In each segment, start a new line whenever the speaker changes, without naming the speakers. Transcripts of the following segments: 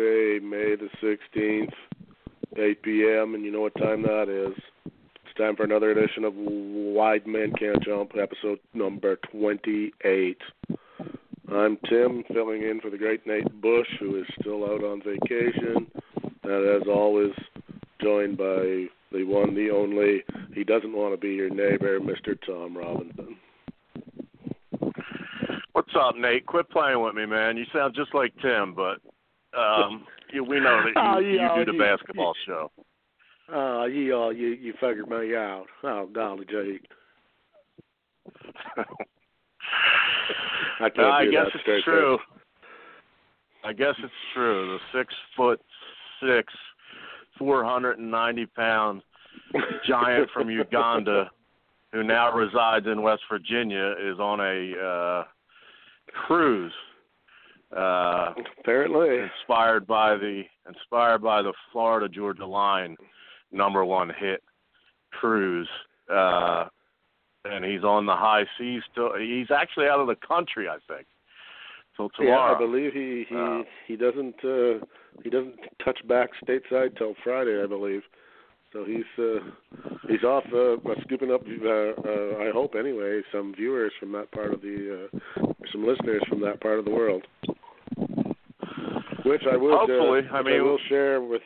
May the 16th, 8 p.m., and you know what time that is. It's time for another edition of Wide Men Can't Jump, episode number 28. I'm Tim, filling in for the great Nate Bush, who is still out on vacation, and as always, joined by the one, the only, he doesn't want to be your neighbor, Mr. Tom Robinson.
What's up, Nate? Quit playing with me, man. You sound just like Tim, but um, you, we know that you,
Oh, yeah,
you do the
you-
basketball show.
Oh, you, uh, you, you figured me out. Oh, golly gee. I can't
Uh, I guess it's true. I guess it's true. The six foot six, four hundred and ninety pound giant from Uganda, who now resides in West Virginia, is on a uh, cruise. Uh,
Apparently.
inspired by the inspired by the Florida Georgia Line number one hit cruise. Uh and he's on the high seas still he's actually out of the country, I think. Till
Yeah,
tomorrow.
I believe he he
Uh,
he doesn't uh he doesn't touch back stateside till Friday, I believe. So he's uh he's off uh scooping up uh, uh I hope anyway some viewers from that part of the uh some listeners from that part of the world. Which I would
Hopefully,
uh,
I
which
mean-
will share with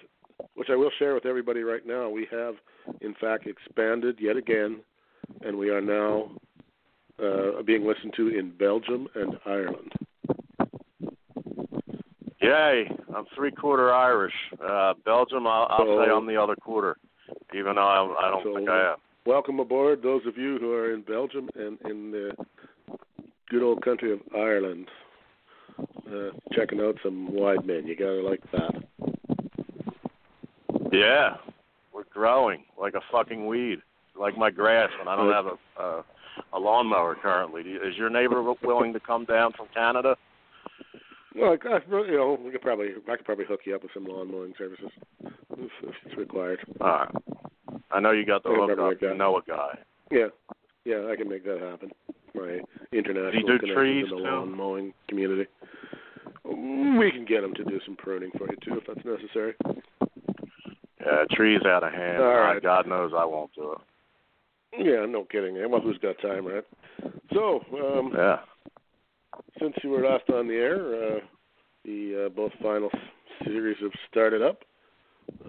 which I will share with everybody right now. We have in fact expanded yet again and we are now uh being listened to in Belgium and Ireland.
Yay. I'm three quarter Irish. Uh Belgium I'll, I'll
So-
say I'm the other quarter. Even though I, I don't
So-
think I am.
Welcome aboard, those of you who are in Belgium and in the good old country of Ireland. Uh, checking out some wide men. You gotta like that.
Yeah. We're growing like a fucking weed. Like my grass when I don't have a a, a lawnmower currently. Is your neighbor willing to come down from Canada?
Well, I, I, you know, we could probably I could probably hook you up with some lawn mowing services if, if it's required.
All right. I know you got the hook up.
guy.
You know a guy.
Yeah, yeah, I can make that happen. My international
he do trees,
in the
too?
lawn mowing community. We can get him to do some pruning for you too, if that's necessary.
Yeah, trees out of hand.
All
Uh. God knows I won't do it.
Yeah, no kidding. Well, who's got time, right? So, um,
Yeah.
since you were last on the air, uh, the uh, both final series have started up.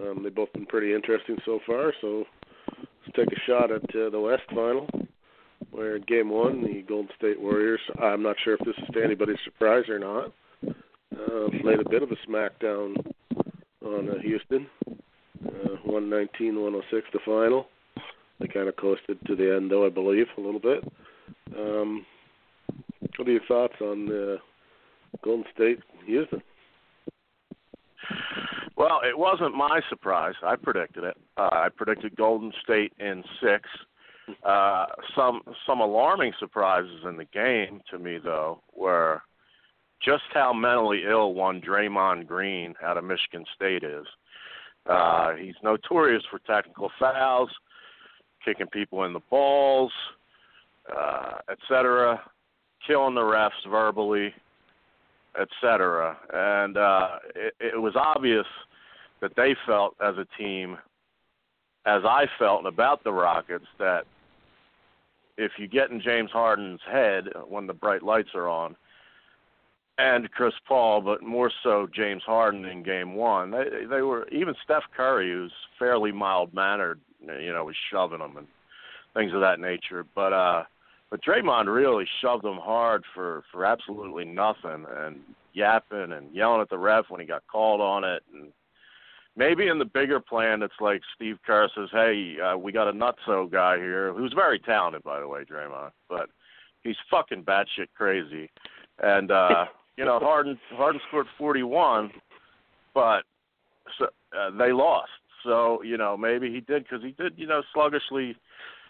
Um, they've both been pretty interesting so far. So take a shot at uh, the West Final, where in Game One, the Golden State Warriors. I'm not sure if this is to anybody's surprise or not. Uh, laid a bit of a smackdown on uh, Houston, uh, 119-106 the final. They kind of coasted to the end, though I believe a little bit. Um, what are your thoughts on uh, Golden State Houston?
Well, it wasn't my surprise. I predicted it. Uh, I predicted Golden State in six. Uh, some some alarming surprises in the game to me though were just how mentally ill one Draymond Green out of Michigan State is. Uh, he's notorious for technical fouls, kicking people in the balls, uh, etc., killing the refs verbally, etc. And uh, it, it was obvious that they felt as a team, as I felt about the Rockets, that if you get in James Harden's head when the bright lights are on, and Chris Paul, but more so James Harden in Game One. They they were even Steph Curry, who's fairly mild mannered, you know, was shoving them and things of that nature. But uh, but Draymond really shoved him hard for for absolutely nothing and yapping and yelling at the ref when he got called on it and maybe in the bigger plan, it's like Steve Kerr says, "Hey, uh, we got a nutso guy here who's very talented, by the way, Draymond, but he's fucking batshit crazy." And uh, you know, Harden Harden scored 41, but so, uh, they lost. So you know, maybe he did because he did, you know, sluggishly.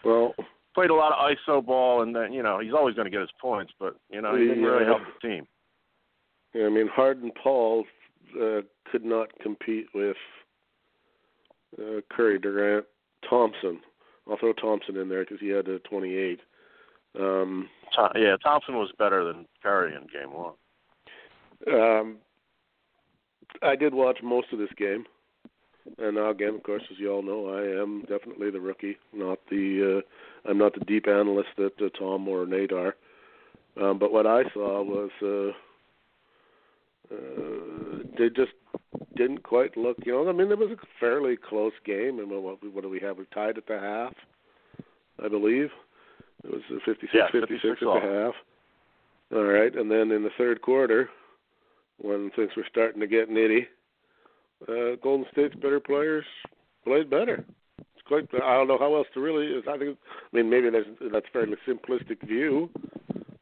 Well,
played a lot of iso ball, and then you know he's always going to get his points, but you know he didn't really help the team.
Yeah, I mean Harden Paul uh, could not compete with uh, Curry, Durant, Thompson. I'll throw Thompson in there because he had a 28. Um,
yeah, Thompson was better than Curry in Game One.
Um, I did watch most of this game, and now again, of course, as you all know, I am definitely the rookie, not the. Uh, I'm not the deep analyst that uh, Tom or Nate are. Um, but what I saw was uh, uh, they just didn't quite look. You know, I mean, it was a fairly close game. And what, what do we have? We tied at the half, I believe. It was 56,
yeah,
56,
56
at the half. All right, and then in the third quarter, when things were starting to get nitty, uh, Golden State's better players played better. It's quite. I don't know how else to really. I think. I mean, maybe that's that's a fairly simplistic view,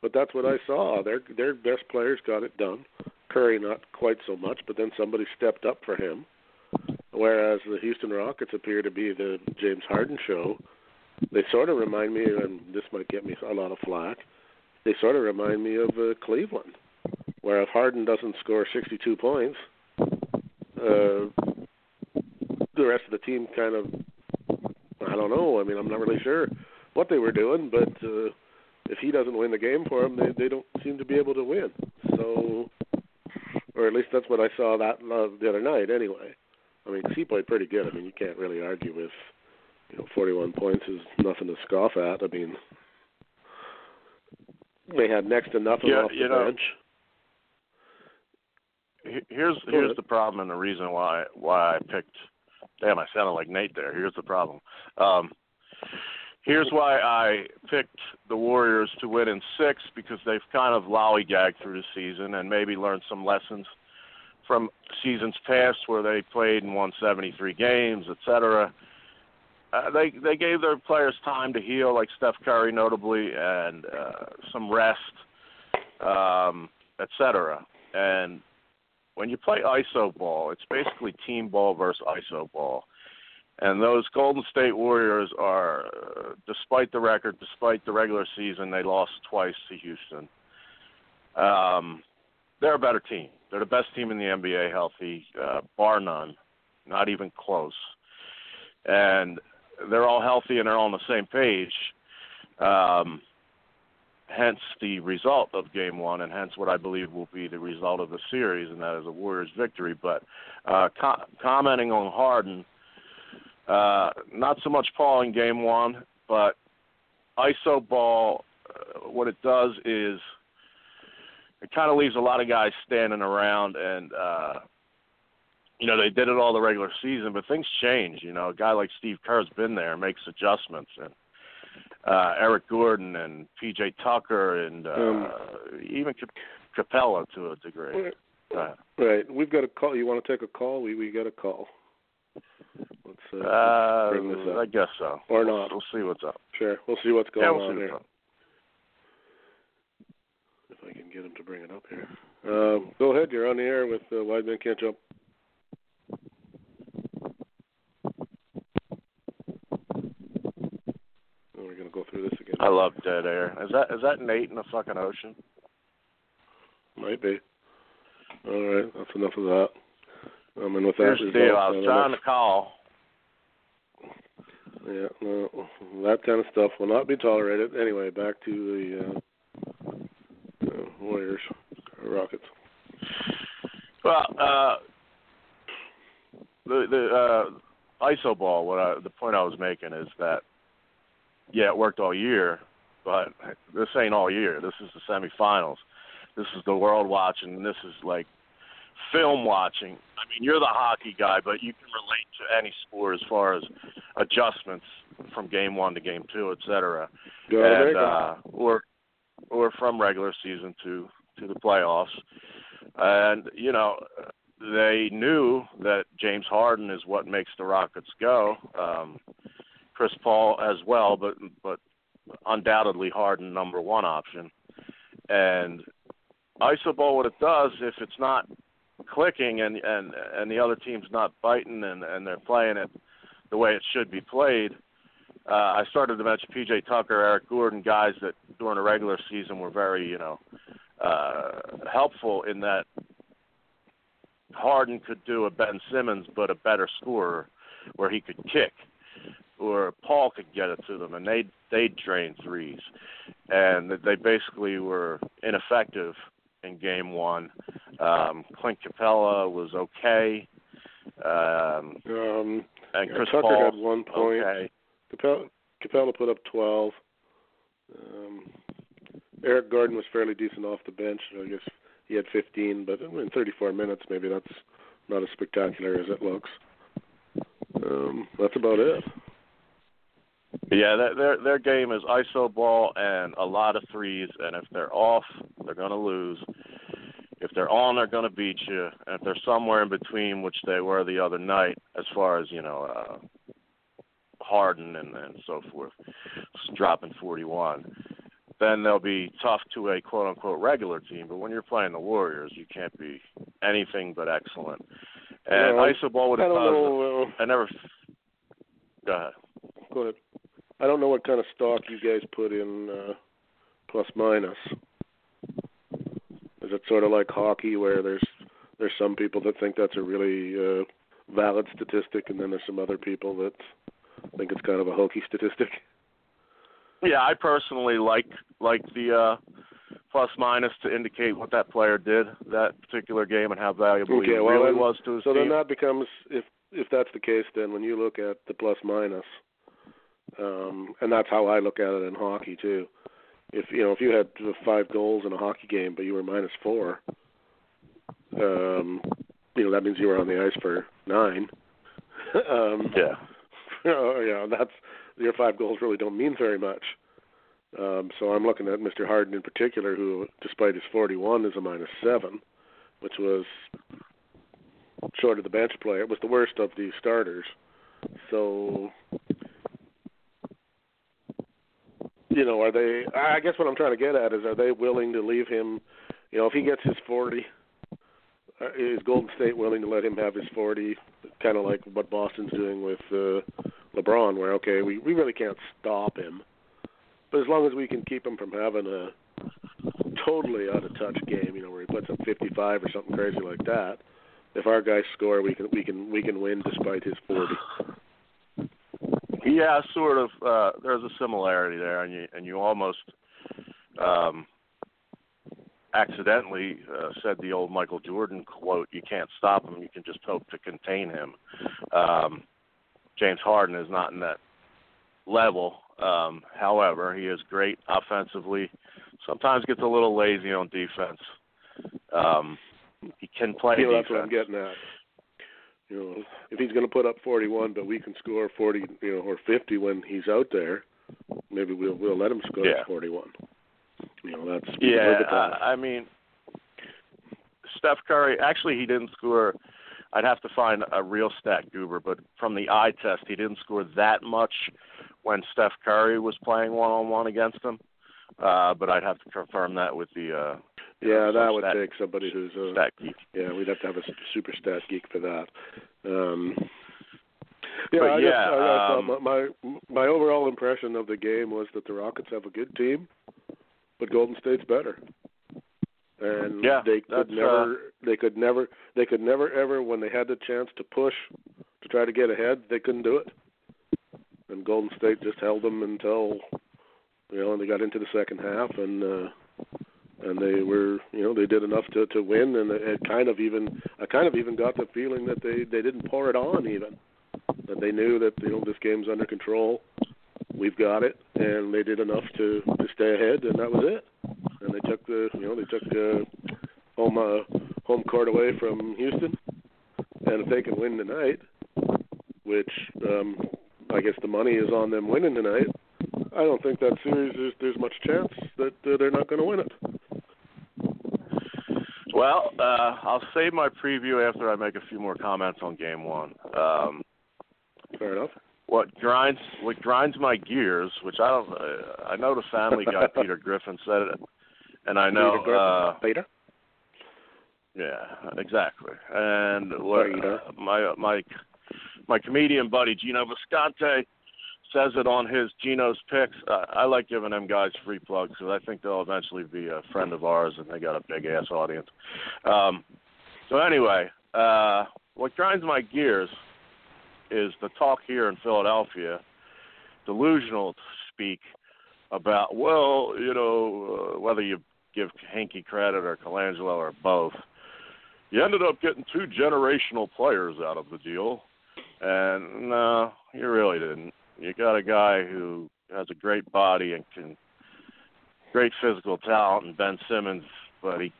but that's what I saw. Their their best players got it done. Curry not quite so much, but then somebody stepped up for him. Whereas the Houston Rockets appear to be the James Harden show. They sort of remind me, and this might get me a lot of flack. They sort of remind me of uh, Cleveland, where if Harden doesn't score 62 points, uh, the rest of the team kind of, I don't know. I mean, I'm not really sure what they were doing, but uh, if he doesn't win the game for them, they they don't seem to be able to win. So or at least that's what I saw that uh, the other night. Anyway, I mean, he played pretty good. I mean, you can't really argue with you know 41 points is nothing to scoff at. I mean, they had next to nothing
yeah,
off the
you know,
bench.
Here's here's the problem and the reason why why I picked. Damn, I sounded like Nate there. Here's the problem. Um, here's why I picked the Warriors to win in six because they've kind of lollygagged through the season and maybe learned some lessons from seasons past where they played and won 73 games, et cetera. Uh, they they gave their players time to heal, like Steph Curry, notably, and uh, some rest, um, et cetera. And when you play iso ball, it's basically team ball versus iso ball. And those Golden State Warriors are, uh, despite the record, despite the regular season, they lost twice to Houston. Um, they're a better team. They're the best team in the NBA, healthy, uh, bar none, not even close. And they're all healthy and they're all on the same page. Um, hence the result of Game One, and hence what I believe will be the result of the series, and that is a Warriors victory. But uh, co- commenting on Harden. Uh, not so much Paul in game one, but ISO ball, uh, what it does is it kind of leaves a lot of guys standing around and, uh, you know, they did it all the regular season, but things change. You know, a guy like Steve Kerr's been there, makes adjustments, and uh, Eric Gordon and PJ Tucker and uh,
Um,
even Cap- Capela to a degree. Uh,
Right. We've got a call. You want to take a call? We we got a call. Let's uh,
uh,
bring this up.
I guess so.
Or
We'll-
not.
We'll see what's up.
Sure. We'll see what's going
yeah, we'll
on here. If I can get him to bring it up here. Um, go ahead. You're on the air with uh, Wide Men Can't Jump. Oh, we're gonna go through this again.
I love dead air. Is that is that Nate in the fucking ocean?
Might be. All right, that's enough of that. Um, and with
Here's
that.
I was
uh,
trying to call.
Yeah, no, that kind of stuff will not be tolerated. Anyway, back to the uh, uh, Warriors, Rockets.
Well, uh, the the uh, iso ball. What I, the point I was making is that yeah, it worked all year, but this ain't all year. This is the semifinals. This is the world watching. And this is like film watching. I mean, you're the hockey guy, but you can relate to any sport as far as adjustments from game one to game two, et cetera,
Go
and uh, or or from regular season to to the playoffs. And you know, they knew that James Harden is what makes the Rockets go. Um, Chris Paul as well, but but undoubtedly Harden number one option. And iso ball, what it does if it's not clicking and and and the other team's not biting and and they're playing it the way it should be played. Uh, I started to mention PJ Tucker, Eric Gordon, guys that during the regular season were very, you know, uh, helpful in that Harden could do a Ben Simmons, but a better scorer, where he could kick, or Paul could get it to them, and they they drain threes, and they basically were ineffective in game one. Um, Clint Capela was okay, um,
Um,
and Chris
Tucker
Paul
had one point.
okay.
Capela, Capela put up 12. Um, Eric Gordon was fairly decent off the bench. I guess he had 15, but in 34 minutes, maybe that's not as spectacular as it looks. Um, that's about it.
Yeah, their their their game is iso ball and a lot of threes, and if they're off, they're going to lose. If they're on, they're going to beat you. And if they're somewhere in between, which they were the other night, as far as you know, uh, Harden and and so forth, dropping 41, then they'll be tough to a quote unquote regular team. But when you're playing the Warriors, you can't be anything but excellent. And
Well,
iso ball, what
I
it
don't
does,
know. Uh,
I never. Go ahead.
go ahead. I don't know what kind of stock you guys put in uh, plus minus. Is it sort of like hockey where there's there's some people that think that's a really uh, valid statistic, and then there's some other people that think it's kind of a hokey statistic?
Yeah, I personally like like the uh plus minus to indicate what that player did that particular game and how valuable he
well,
really
then-
was to his
So
team.
then that becomes if if that's the case, then when you look at the plus minus, um, and that's how I look at it in hockey too. If you know if you had five goals in a hockey game, but you were minus four, um, you know that means you were on the ice for nine. um,
yeah.
you know that's your five goals really don't mean very much. Um, so I'm looking at Mr. Harden in particular, who, despite his 41, is a minus seven, which was short of the bench player. It was the worst of the starters. So, you know, are they? I guess what I'm trying to get at is, are they willing to leave him? You know, if he gets his 40, uh, is Golden State willing to let him have his 40? Kind of like what Boston's doing with uh, LeBron, where okay, we we really can't stop him, but as long as we can keep him from having a totally out of touch game, you know, where he puts up 55 or something crazy like that. If our guys score, we can we can we can win despite his 40.
Yeah, sort of. Uh, there's a similarity there, and you and you almost um, accidentally uh, said the old Michael Jordan quote: "You can't stop him; you can just hope to contain him." Um, James Harden is not in that level. Um, however, he is great offensively. Sometimes gets a little lazy on defense. Um, he can play defense.
that's what I'm getting at. You know, if he's going to put up 41, but we can score 40, you know, or 50 when he's out there, maybe we'll we'll let him score
Yeah.
41. You know, that's
Yeah,
live with that.
uh, I mean, Steph Curry. Actually, he didn't score. I'd have to find a real stat goober, but from the eye test, he didn't score that much when Steph Curry was playing one on one against him. Uh, but I'd have to confirm that with the uh,
yeah, that would take somebody who's a
stat geek.
yeah. We'd have to have a super stat geek for that. Um, yeah,
But
I
yeah,
guess, I guess,
um,
uh, my my overall impression of the game was that the Rockets have a good team, but Golden State's better. and
Yeah,
they could never,
uh,
they could never, they could never ever, when they had the chance to push to try to get ahead, they couldn't do it. And Golden State just held them until, you know, and they got into the second half, and uh, and they were, you know, they did enough to to win, and it, kind of even, I kind of even got the feeling that they they didn't pour it on even, that they knew that you know this game's under control, we've got it, and they did enough to to stay ahead, and that was it. And they took the, you know, they took uh, home uh, home court away from Houston, and if they can win tonight, which um, I guess the money is on them winning tonight, I don't think that series is there's much chance that uh, they're not going to win it.
Well, uh, I'll save my preview after I make a few more comments on Game One. Um,
Fair enough.
what grinds what grinds my gears, which I don't, uh, I know the Family Guy Peter Griffin said it, and I know,
Peter Griffin.
uh,
Peter.
yeah, exactly. And what
Peter.
uh, my my my comedian buddy Gino Visconti says it on his Gino's picks. Uh, I like giving them guys free plugs because I think they'll eventually be a friend of ours, and they got a big ass audience. Um, so anyway, uh, what grinds my gears is the talk here in Philadelphia, delusional to speak about well, you know, uh, whether you give Hinkie credit or Colangelo or both. You ended up getting two generational players out of the deal, and no, you really didn't. You got a guy who has a great body and can great physical talent, and Ben Simmons, but he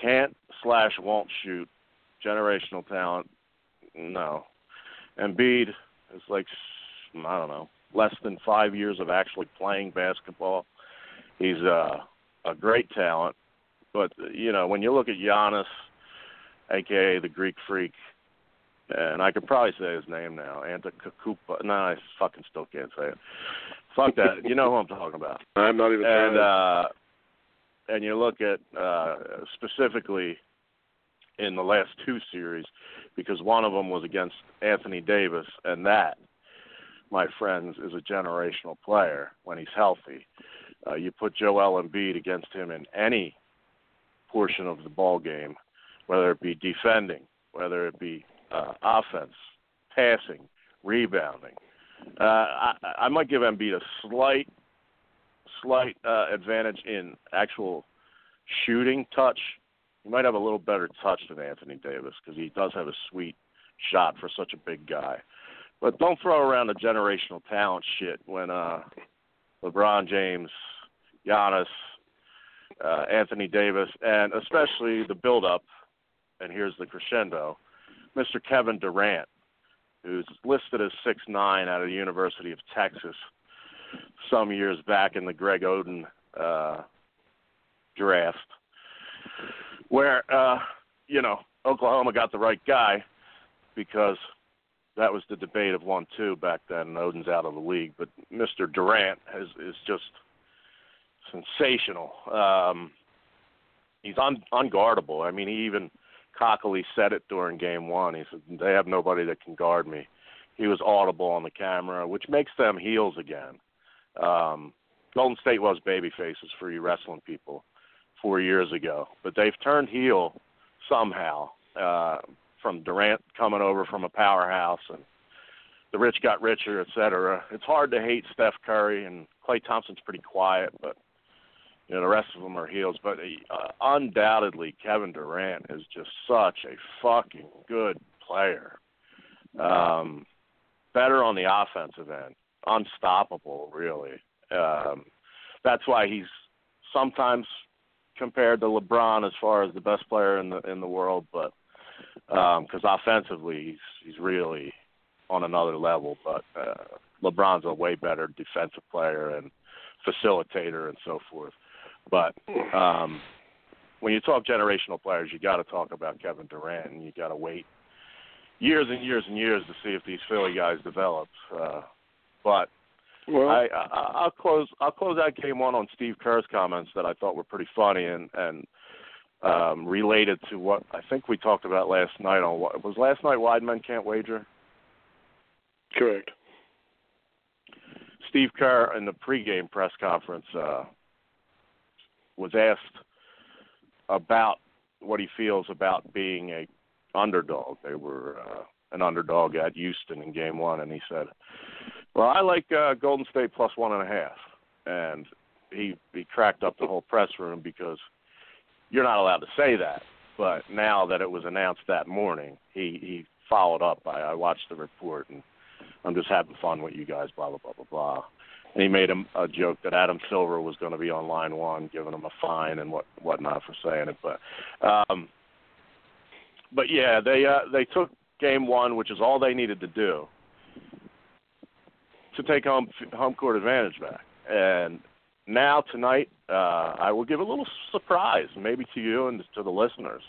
can't slash won't shoot. Generational talent, no. Embiid is like I don't know, less than five years of actually playing basketball. He's uh, a great talent, but you know when you look at Giannis, aka the Greek Freak, and I could probably say his name now, Antetokounmpo. No, I fucking still can't say it. Fuck that. You know who I'm talking about.
I'm not even
And uh, and you look at uh, specifically in the last two series, because one of them was against Anthony Davis, and that, my friends, is a generational player when he's healthy. Uh, you put Joel Embiid against him in any portion of the ball game, whether it be defending, whether it be uh, offense, passing, rebounding. Uh, I, I might give Embiid a slight, slight uh, advantage in actual shooting touch. He might have a little better touch than Anthony Davis because he does have a sweet shot for such a big guy. But don't throw around the generational talent shit when uh, LeBron James, Giannis, uh, Anthony Davis, and especially the build-up. And here's the crescendo: Mr. Kevin Durant, who's listed as six nine out of the University of Texas some years back in the Greg Oden uh, draft, where uh, you know Oklahoma got the right guy because that was the debate of one two back then. Oden's out of the league, but Mr. Durant is is just sensational. Um, he's un, unguardable. I mean, he even cockily said it during game one. He said, "They have nobody that can guard me." He was audible on the camera, which makes them heels again. Um, Golden State was baby faces for you wrestling people four years ago, but they've turned heel somehow uh, from Durant coming over from a powerhouse and the rich got richer, et cetera. It's hard to hate Steph Curry and Klay Thompson's pretty quiet, but you know the rest of them are heels. But uh, undoubtedly, Kevin Durant is just such a fucking good player. Um, better on the offensive end, unstoppable, really. Um, that's why he's sometimes compared to LeBron as far as the best player in the in the world, but because offensively he's he's really on another level. But uh, LeBron's a way better defensive player and facilitator and so forth. But um, when you talk generational players, you got to talk about Kevin Durant, and you got to wait years and years and years to see if these Philly guys develop. Uh, but
well,
I, I I'll close I'll close out game one on Steve Kerr's comments that I thought were pretty funny and and um, related to what I think we talked about last night on what was last night Wide Men Can't Wager.
correct.
Steve Kerr in the pregame press conference uh, was asked about what he feels about being a underdog. They were uh, an underdog at Houston in Game One, and he said, "Well, I like uh, Golden State plus one and a half," and he he cracked up the whole press room because you're not allowed to say that. But now that it was announced that morning, he he followed up. I, I watched the report, and I'm just having fun with you guys. Blah blah blah blah blah. And he made him a joke that Adam Silver was going to be on line one, giving him a fine and what whatnot for saying it. But um, but yeah, they uh, they took game one, which is all they needed to do to take home home court advantage back. And now tonight, uh, I will give a little surprise, maybe to you and to the listeners.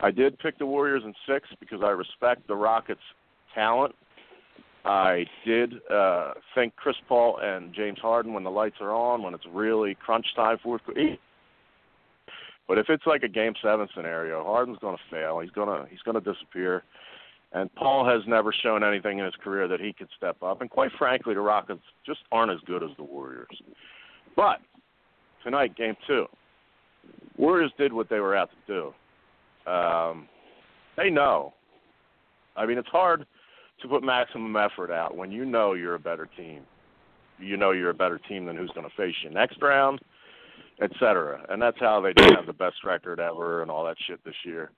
I did pick the Warriors in six because I respect the Rockets' talent. I did uh, think Chris Paul and James Harden, when the lights are on, when it's really crunch time, fourth but if it's like a game seven scenario, Harden's going to fail. He's going to he's going to disappear. And Paul has never shown anything in his career that he could step up. And quite frankly, the Rockets just aren't as good as the Warriors. But tonight, game two, Warriors did what they were out to do. Um, they know. I mean, it's hard to put maximum effort out when you know you're a better team. You know you're a better team than who's going to face you next round etc. And that's how they didn't have the best record ever and all that shit this year.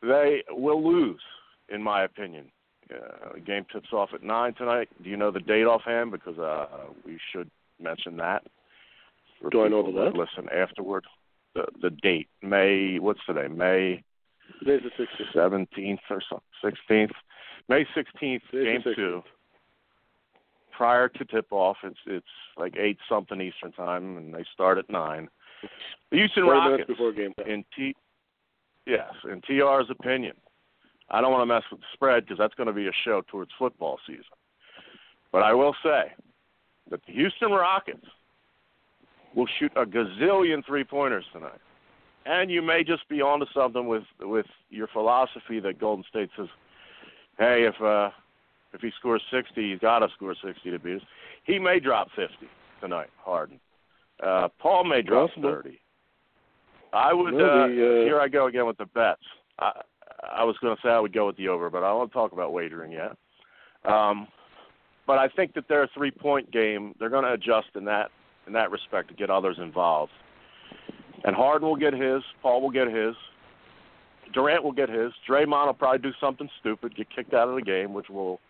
They will lose, in my opinion. Uh, the game tips off at nine tonight. Do you know the date offhand? Because uh, we should mention that.
Do I know the what?
Listen afterward. The the date May. What's today? May.
Today's the sixteenth.
seventeenth or something. Sixteenth. May sixteenth. Game two prior to tip off. It's it's like eight something Eastern time, and they start at nine. The Houston Rockets
before game time.
in T. Yes, in TR's opinion, I don't want to mess with the spread because that's going to be a show towards football season. But I will say that the Houston Rockets will shoot a gazillion three pointers tonight. And you may just be onto something with with your philosophy that Golden State says, "Hey, if uh, if he scores 60, he's got to score 60 to beat us. He may drop 50 tonight, Harden. Uh, Paul may drop
Possible.
30. I would. Uh,
uh,
here I go again with the bets. I, I was going to say I would go with the over, but I don't want to talk about wagering yet. Um, but I think that their three-point game, they're going to adjust in that in that respect to get others involved. And Harden will get his. Paul will get his. Durant will get his. Draymond will probably do something stupid, get kicked out of the game, which will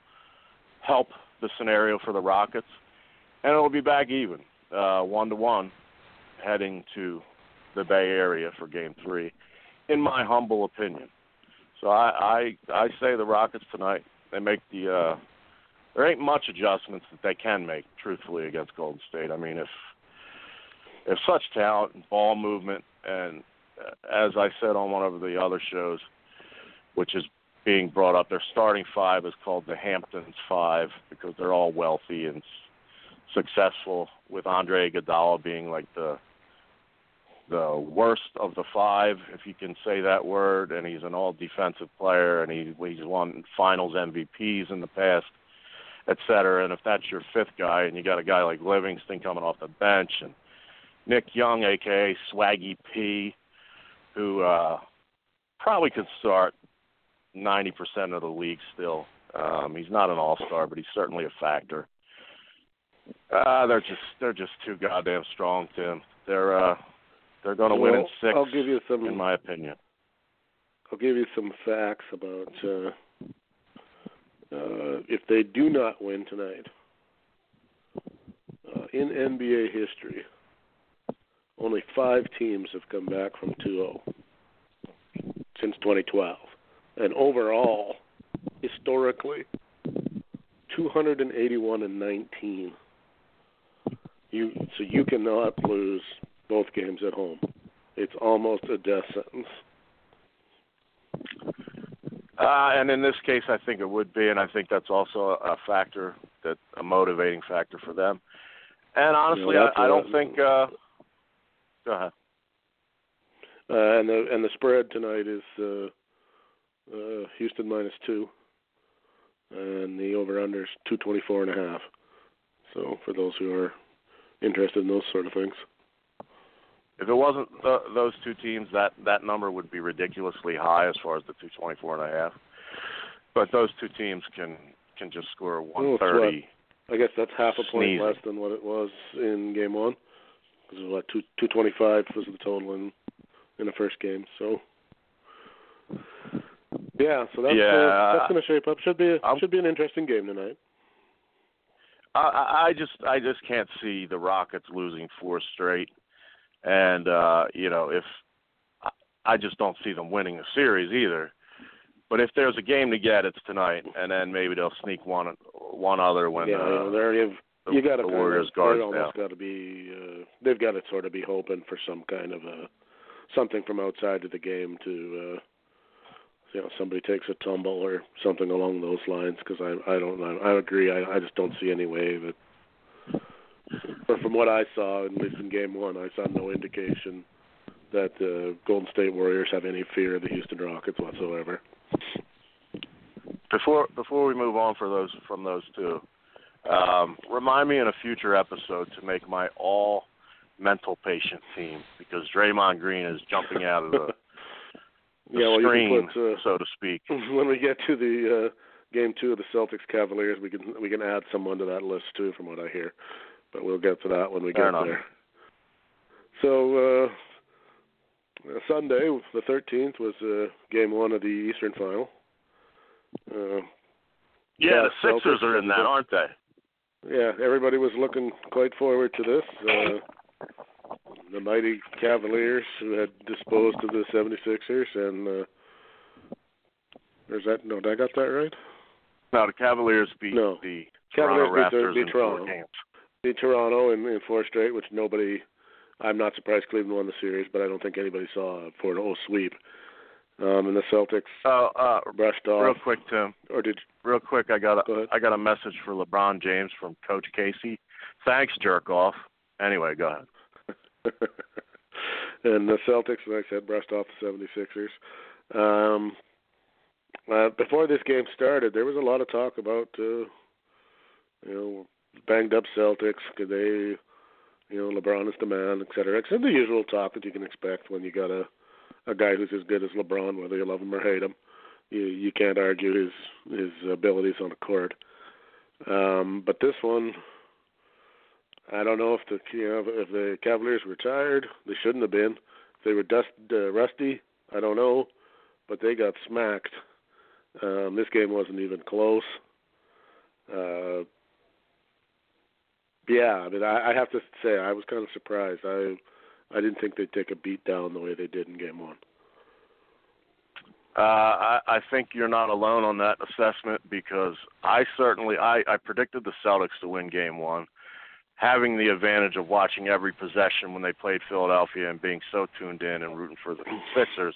help the scenario for the Rockets, and it'll be back even, one to one, heading to the Bay Area for Game Three, in my humble opinion. So I I, I say the Rockets tonight. They make the uh, there ain't much adjustments that they can make, truthfully, against Golden State. I mean, if if such talent and ball movement, and as I said on one of the other shows, which is being brought up. Their starting five is called the Hamptons Five because they're all wealthy and successful. With Andre Iguodala being like the the worst of the five, if you can say that word, and he's an all defensive player, and he he's won Finals MVPs in the past, et cetera. And if that's your fifth guy, and you got a guy like Livingston coming off the bench, and Nick Young, aka Swaggy P, who uh, probably could start 90% of the league still. Um, he's not an all-star, but he's certainly a factor. Uh, they're just they're just too goddamn strong, Tim. They're uh, they're going to
well,
win in six.
I'll give you some,
in my opinion.
I'll give you some facts about uh, uh, if they do not win tonight. Uh, in NBA history, only five teams have come back from 2-0 since 2012 and overall, historically, 281 and 19. You so you cannot lose both games at home. It's almost a death sentence.
Uh, and in this case, I think it would be, and I think that's also a factor that a motivating factor for them. And honestly,
Yeah,
I, I don't think. Uh, go ahead.
Uh, and the and the spread tonight is uh, uh, Houston minus two, and the over under is two twenty four and a half. So for those who are interested in those sort of things,
if it wasn't th- those two teams, that that number would be ridiculously high as far as the 224 and a half. But those two teams can can just score
Well, it's
130.
I guess that's half a point
Sneezing.
less than what it was in game one. It was what two two twenty five was the total in in the first game. So yeah, so that's uh, that's going to shape up. Should be a,
I'm-
should be an interesting game tonight.
I, I I just I just can't see the Rockets losing four straight, and uh, you know if I, just don't see them winning the series either. But if there's a game to get, it's tonight, and then maybe they'll sneak one one other when
yeah,
uh,
you know, they're you've,
the,
you got to
the Warriors guards
almost
down.
got to be. Uh, they've got to sort of be hoping for some kind of a something from outside of the game to. uh you know, somebody takes a tumble or something along those lines. Because I, I don't, I, I agree. I, I just don't see any way that. But from what I saw, at least in Game One, I saw no indication that the Golden State Warriors have any fear of the Houston Rockets whatsoever.
Before before we move on for those from those two, um, remind me in a future episode to make my all mental patient team because Draymond Green is jumping out of the, the
yeah, well,
screen,
put. Uh,
so to speak.
when we get to the uh, game two of the Celtics Cavaliers, we can we can add someone to that list too, from what I hear. But we'll get to that when we
Fair
get
enough.
there. So uh, Sunday, the thirteenth, was uh, game one of the Eastern Final. Uh,
Yeah, the
Celtics
Sixers are in that, aren't they?
Yeah, everybody was looking quite forward to this. Uh, the mighty Cavaliers, who had disposed of the 76ers, and uh, there's that. No, did I got that right?
No, the Cavaliers beat
No.
the
Cavaliers
Toronto
beat the-
Raptors
beat
in four
Toronto.
games.
beat Toronto in, in four straight, which nobody. I'm not surprised Cleveland won the series, but I don't think anybody saw a 4-0 sweep. Um, and the Celtics
Oh, uh,
brushed
real quick, Tim.
or did
Real quick, I got
Go
a
ahead.
I got a message for LeBron James from Coach Casey. Thanks, jerk off. Anyway, go ahead.
and the Celtics, like I said, brushed off the 76ers. Um, uh, before this game started, there was a lot of talk about, uh, you know, banged up Celtics. Could they, you know, LeBron is the man, et cetera. Except the usual talk that you can expect when you got a a guy who's as good as LeBron, whether you love him or hate him. You you can't argue his his abilities on the court. Um, but this one, I don't know if the you know if the Cavaliers were tired. They shouldn't have been. If they were dust uh, rusty, I don't know, but they got smacked. Um, this game wasn't even close. Uh, yeah, I mean, I, I have to say I was kind of surprised. I I didn't think they'd take a beat down the way they did in game one.
Uh, I, I think you're not alone on that assessment because I certainly I, I predicted the Celtics to win Game One, having the advantage of watching every possession when they played Philadelphia and being so tuned in and rooting for the Sixers.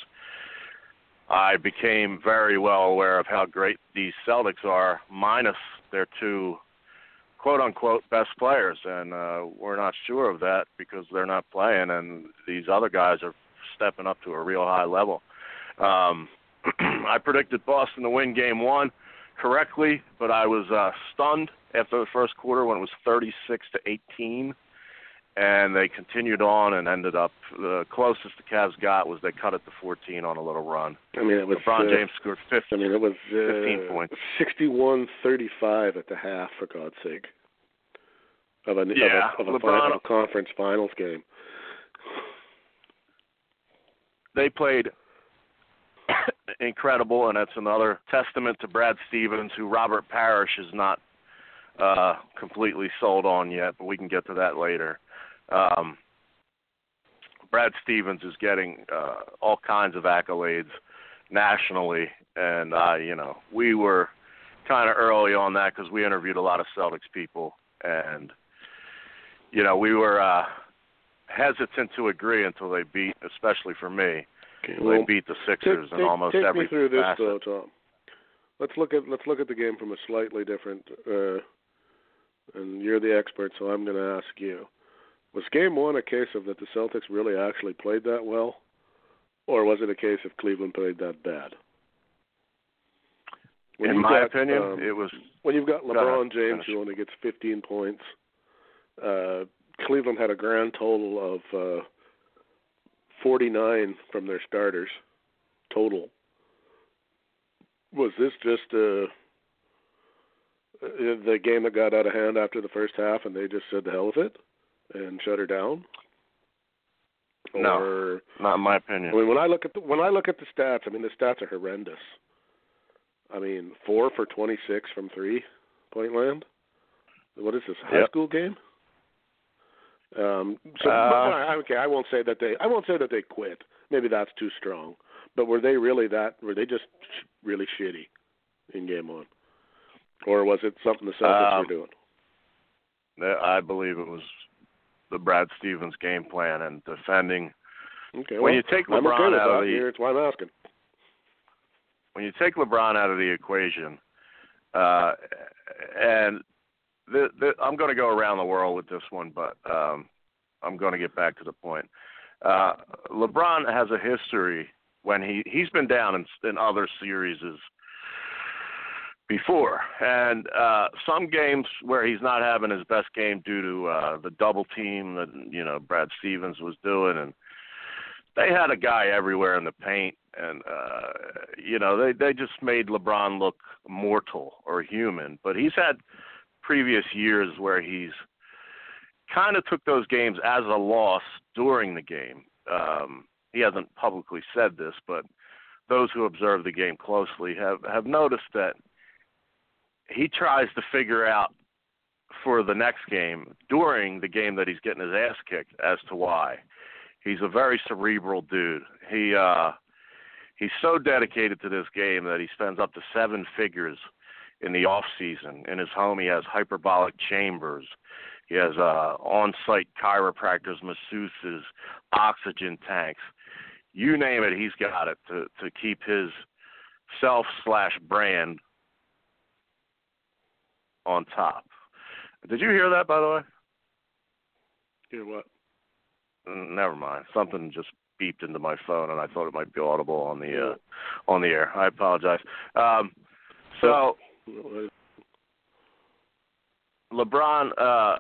I became very well aware of how great these Celtics are, minus their two quote unquote best players, and uh, we're not sure of that because they're not playing, and these other guys are stepping up to a real high level. Um, I predicted Boston to win Game One correctly, but I was uh, stunned after the first quarter when it was 36 to 18, and they continued on and ended up the closest the Cavs got was they cut it to 14 on a little run.
I mean, it was
LeBron
uh,
James scored 50.
I mean, it was
15
uh,
points.
61-35 at the half, for God's sake, of a
Yeah,
of a, of a,
LeBron-
final conference finals game.
they played incredible, and that's another testament to Brad Stevens, who Robert Parish is not uh, completely sold on yet, but we can get to that later. Um, Brad Stevens is getting uh, all kinds of accolades nationally, and uh, you know we were kind of early on that because we interviewed a lot of Celtics people, and you know we were uh, hesitant to agree until they beat, especially for me,
Okay,
they beat the
take,
Sixers in
take-
almost
take
every
me through this
facet.
though, Tom. Let's look at let's look at the game from a slightly different. Uh, and you're the expert, so I'm going to ask you: Was Game One a case of that the Celtics really actually played that well, or was it a case of Cleveland played that bad? When
in my
got,
opinion,
um,
it was
when you've got
Go
LeBron James
finish.
who only gets 15 points, uh, Cleveland had a grand total of uh, 49 from their starters total. Was this just uh, the game that got out of hand after the first half, and they just said the hell with it and shut her down?
No.
Or,
Not in my
I
opinion.
mean, when I look at the, when I look at the stats, I mean the stats are horrendous. I mean, four for 26 from three point land. What is this? High
Yep.
school game? Um, so
Uh,
I, okay, I won't say that they I won't say that they quit. Maybe that's too strong. But were they really that? Were they just really shitty in game one, or was it something the Celtics
Um,
were doing?
I believe it was the Brad Stevens game plan and defending.
Okay,
when
well,
you take
I'm
LeBron
okay
out of the-
Here, It's why I'm asking.
when you take LeBron out of the equation, uh, and the, the, I'm going to go around the world with this one, but um, I'm going to get back to the point. Uh, LeBron has a history when he he's been down in, in other series before, and uh, some games where he's not having his best game due to uh, the double team that you know Brad Stevens was doing, and they had a guy everywhere in the paint, and uh, you know they they just made LeBron look mortal or human. But he's had previous years where he's kind of took those games as a loss during the game. Um, he hasn't publicly said this, but those who observe the game closely have have noticed that he tries to figure out for the next game during the game that he's getting his ass kicked as to why. He's a very cerebral dude. He uh he's so dedicated to this game that he spends up to seven figures in the off season. In his home he has hyperbolic chambers. He has uh on site chiropractors, masseuses, oxygen tanks. You name it, he's got it to to keep his self slash brand on top. Did you hear that by the way?
Know what?
Mm, Never mind. Something just beeped into my phone, and I thought it might be audible on the uh, on the air. I apologize. Um, so LeBron, uh,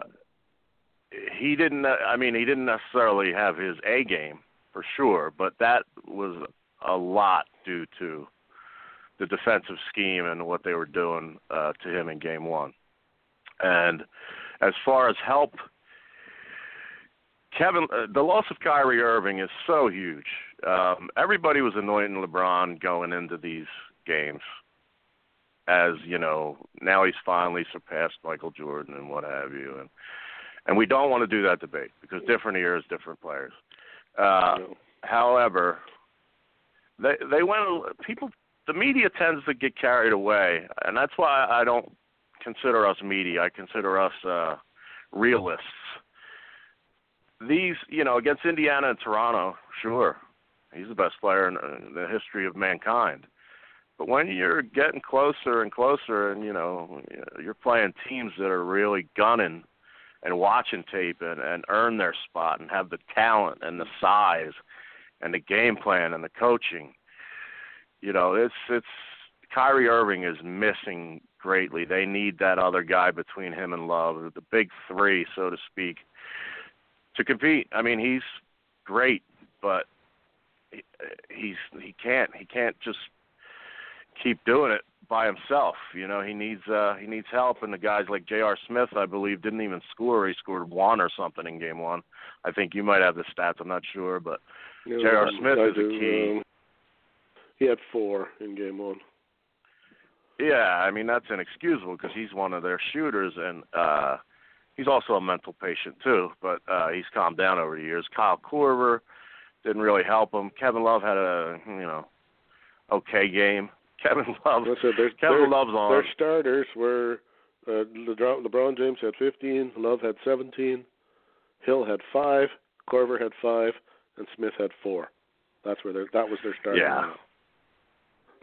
he didn't. I mean, he didn't necessarily have his A game for sure, but that was a lot due to the defensive scheme and what they were doing uh, to him in Game One. And as far as help, Kevin, uh, the loss of Kyrie Irving is so huge. Um, everybody was anointing LeBron going into these games as you know now he's finally surpassed Michael Jordan and what have you, and and we don't want to do that debate because different eras, different players. Uh, However, they they went. People, the media tends to get carried away, and that's why I don't consider us media. I consider us uh, realists. These, you know, against Indiana and Toronto, sure, he's the best player in, in the history of mankind. But when you're getting closer and closer, and you know, you're playing teams that are really gunning and watching tape and, and earn their spot and have the talent and the size and the game plan and the coaching. You know, it's it's Kyrie Irving is missing greatly. They need that other guy between him and Love, the big three, so to speak, to compete. I mean, he's great, but he, he's he can't he can't just keep doing it by himself. You know, he needs uh he needs help and the guys like J.R. Smith, I believe, didn't even score. He scored one or something in game 1. I think you might have the stats, I'm not sure, but
know,
J.R. Smith
I
is a
do,
key.
He had four in game one.
Yeah, I mean that's inexcusable because he's one of their shooters, and uh he's also a mental patient too. But uh he's calmed down over the years. Kyle Korver didn't really help him. Kevin Love had a you know okay game. Kevin Love,
Like I their,
Kevin
their,
Love's on.
their starters were uh, LeBron, LeBron James had 15, Love had 17, Hill had five, Korver had five, and Smith had four. That's where their that was their starting
Yeah.
lineup.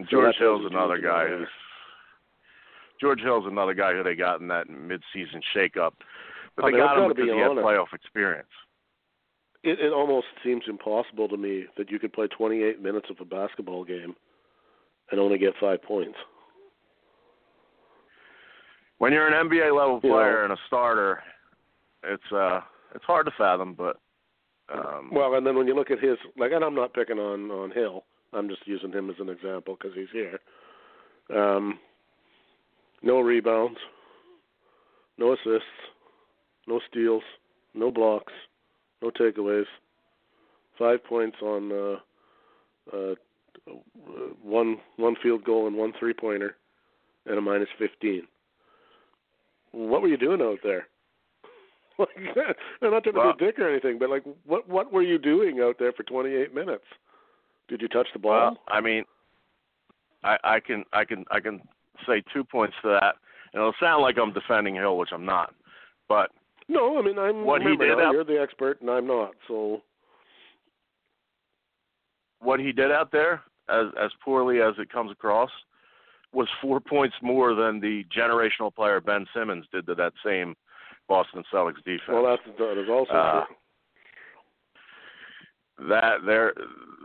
George Hill's another
what you know
guy who's George Hill's another guy who they got in that mid-season shakeup, but
I
they
mean,
got him because
be
he had playoff experience.
It, it almost seems impossible to me that you could play 28 minutes of a basketball game and only get five points.
When you're an NBA level player and a starter, it's uh it's hard to fathom, but Um,
Well, and then when you look at his like, and I'm not picking on on Hill. I'm just using him as an example because he's here. Um, no rebounds, no assists, no steals, no blocks, no takeaways. Five points on uh, uh, one one field goal and one three pointer, and a minus fifteen. What were you doing out there? Like, I'm not trying to be a dick or anything, but like, what what were you doing out there for 28 minutes? Did you touch the ball?
Well, I mean, I, I can I can I can say two points to that, and it'll sound like I'm defending Hill, which I'm not. But
no, I mean I'm.
what he did
now,
out-
you're the expert, and I'm not. So
what he did out there, as as poorly as it comes across, was four points more than the generational player Ben Simmons did to that same Boston Celtics defense.
well, that's that is also
Uh,
true.
That they're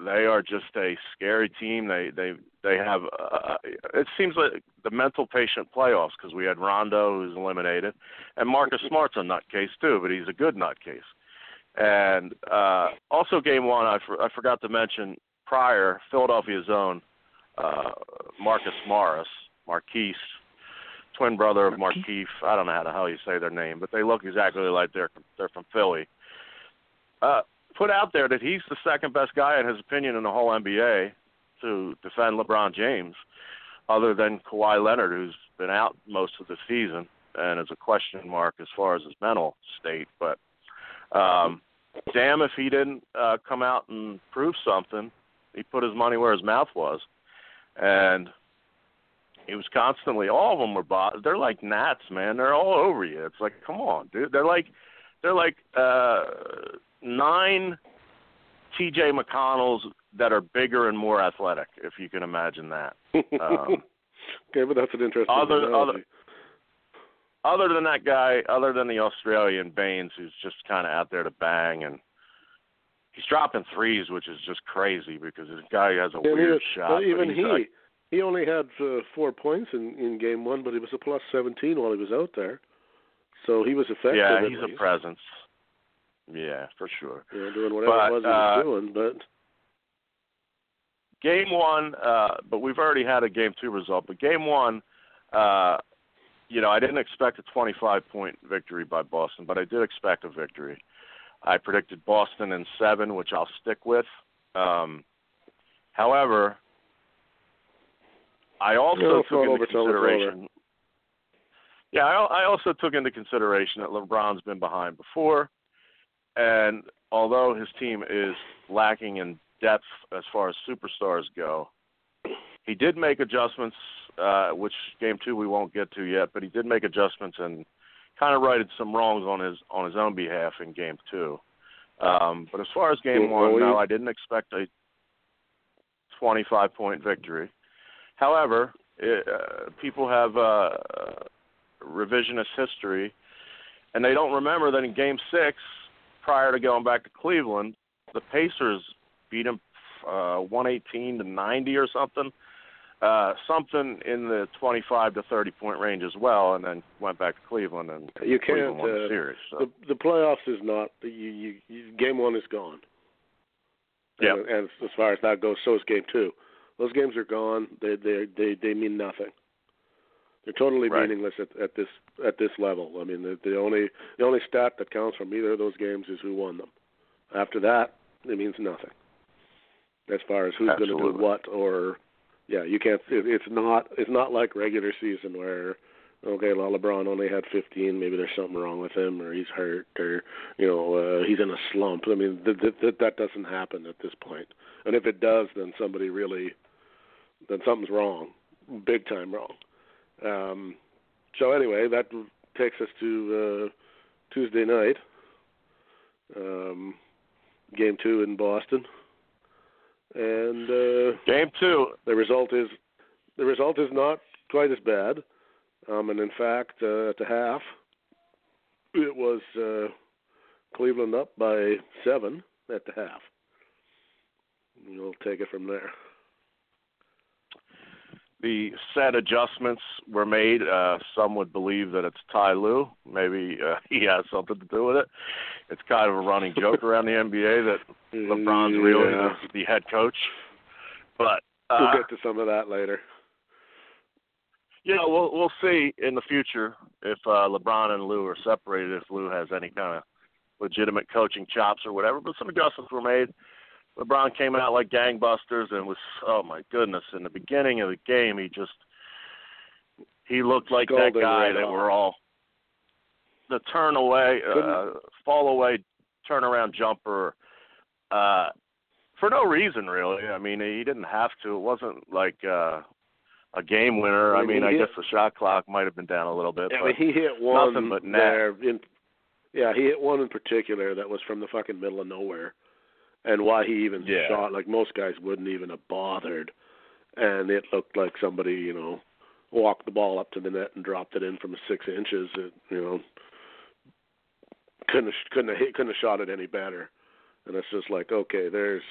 they are just a scary team. They they they have. Uh, it seems like the mental patient playoffs because we had Rondo who's eliminated, and Marcus Smart's a nutcase too, but he's a good nutcase. And uh, also game one, I, for, I forgot to mention prior Philadelphia's own uh, Marcus Morris, Marquise, twin brother of Markeith. I don't know how the hell you say their name, but they look exactly like they're they're from Philly. Uh, put out there that he's the second best guy in his opinion in the whole NBA to defend LeBron James, other than Kawhi Leonard, who's been out most of the season and is a question mark as far as his mental state. But um, damn if he didn't uh, come out and prove something. He put his money where his mouth was, and he was constantly. All of them were bought. They're like gnats, man. They're all over you. It's like, come on, dude. They're like, they're like uh, nine T.J. McConnells that are bigger and more athletic, if you can imagine that. Um,
okay, but that's an interesting
other-
analogy.
other- other than that guy, other than the Australian Baynes, who's just kind of out there to bang, and he's dropping threes, which is just crazy because this guy has a weird shot.
well, even he,
like-
he only had uh, four points in in game one, but he was a plus 17 while he was out there, so he was effective.
yeah, he's a presence. Yeah, for sure.
You know, doing whatever
But,
it was he
uh,
was doing, but.
game one, uh, but we've already had a game two result. But game one, uh, you know, I didn't expect a 25 point victory by Boston, but I did expect a victory. I predicted Boston in seven, which I'll stick with. Um, however, I also
Yeah,
took into
over, throw it over.
consideration. Yeah, I, I also took into consideration that LeBron's been behind before, and although his team is lacking in depth as far as superstars go, he did make adjustments, uh, which game two we won't get to yet, but he did make adjustments and kind of righted some wrongs on his on his own behalf in game two. Um, but as far as game
Well,
one, no, I didn't expect a 25 point victory. However, it, uh, people have uh, revisionist history, and they don't remember that in Game Six, prior to going back to Cleveland, the Pacers beat him uh, 118 to 90 or something, uh, something in the 25 to 30 point range as well, and then went back to Cleveland and
You
Cleveland
can't.
won the
Uh,
series. So.
the the playoffs is not. You, you, you game one is gone.
Yeah.
And, and as far as that goes, so is game two. Those games are gone. They they they they mean nothing. They're totally
Right.
meaningless at, at this at this level. I mean, the, the only the only stat that counts from either of those games is who won them. After that, it means nothing. As far as who's going to do what, or yeah, you can't. It, it's not. It's not like regular season where okay, well, LeBron only had 15. Maybe there's something wrong with him, or he's hurt, or you know, uh, he's in a slump. I mean, th- th- th- that doesn't happen at this point. And if it does, then somebody really, then something's wrong, big time wrong. Um, so anyway, that takes us to uh, Tuesday night, um, game two in Boston, and uh,
Game two,
the result is the result is not quite as bad. Um, and in fact, uh, at the half, it was uh, Cleveland up by seven at the half. We'll take it from there.
The set adjustments were made. Uh, some would believe that it's Ty Lue. Maybe uh, he has something to do with it. It's kind of a running joke around the NBA that LeBron's really
Yeah.
the, the head coach. But uh,
We'll get to some of that later.
you know, we'll we'll see in the future if uh, LeBron and Lue are separated. If Lue has any kind of legitimate coaching chops or whatever. But some adjustments were made. LeBron came out like gangbusters and was oh my goodness! In the beginning of the game, he just he looked like that guy
right
that
off.
we're all the turn away, uh, fall away, turn around jumper. Uh, for no reason really. I mean, he didn't have to. It wasn't like uh a game winner. I
I mean,
mean, I
he
guess the shot clock might have been down a little bit.
Yeah, I mean, he hit one
nothing but net.
there. In, yeah, he hit one in particular that was from the fucking middle of nowhere, and why he even
Yeah.
shot like most guys wouldn't even have bothered, and it looked like somebody you know walked the ball up to the net and dropped it in from six inches. It, you know, couldn't have, couldn't have hit, couldn't have shot it any better, and it's just like okay, there's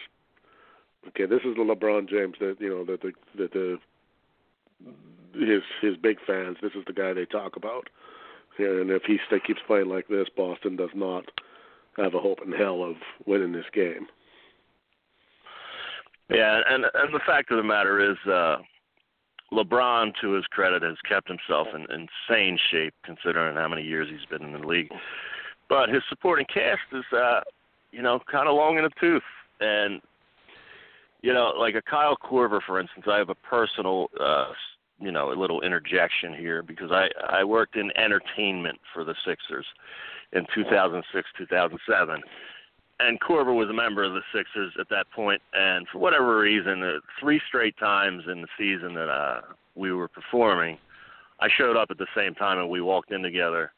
okay, this is the LeBron James that you know that the that the his his big fans. This is the guy they talk about. And if he st- keeps playing like this, Boston does not have a hope in hell of winning this game.
Yeah, and and the fact of the matter is, uh, LeBron, to his credit, has kept himself in insane shape considering how many years he's been in the league. But his supporting cast is, uh, you know, kind of long in the tooth, and you know, like a Kyle Korver, for instance. I have a personal, uh, you know, a little interjection here because I I worked in entertainment for the Sixers in 2006, 2007 and Korver was a member of the Sixers at that point, and for whatever reason, uh, three straight times in the season that uh, we were performing, I showed up at the same time, and we walked in together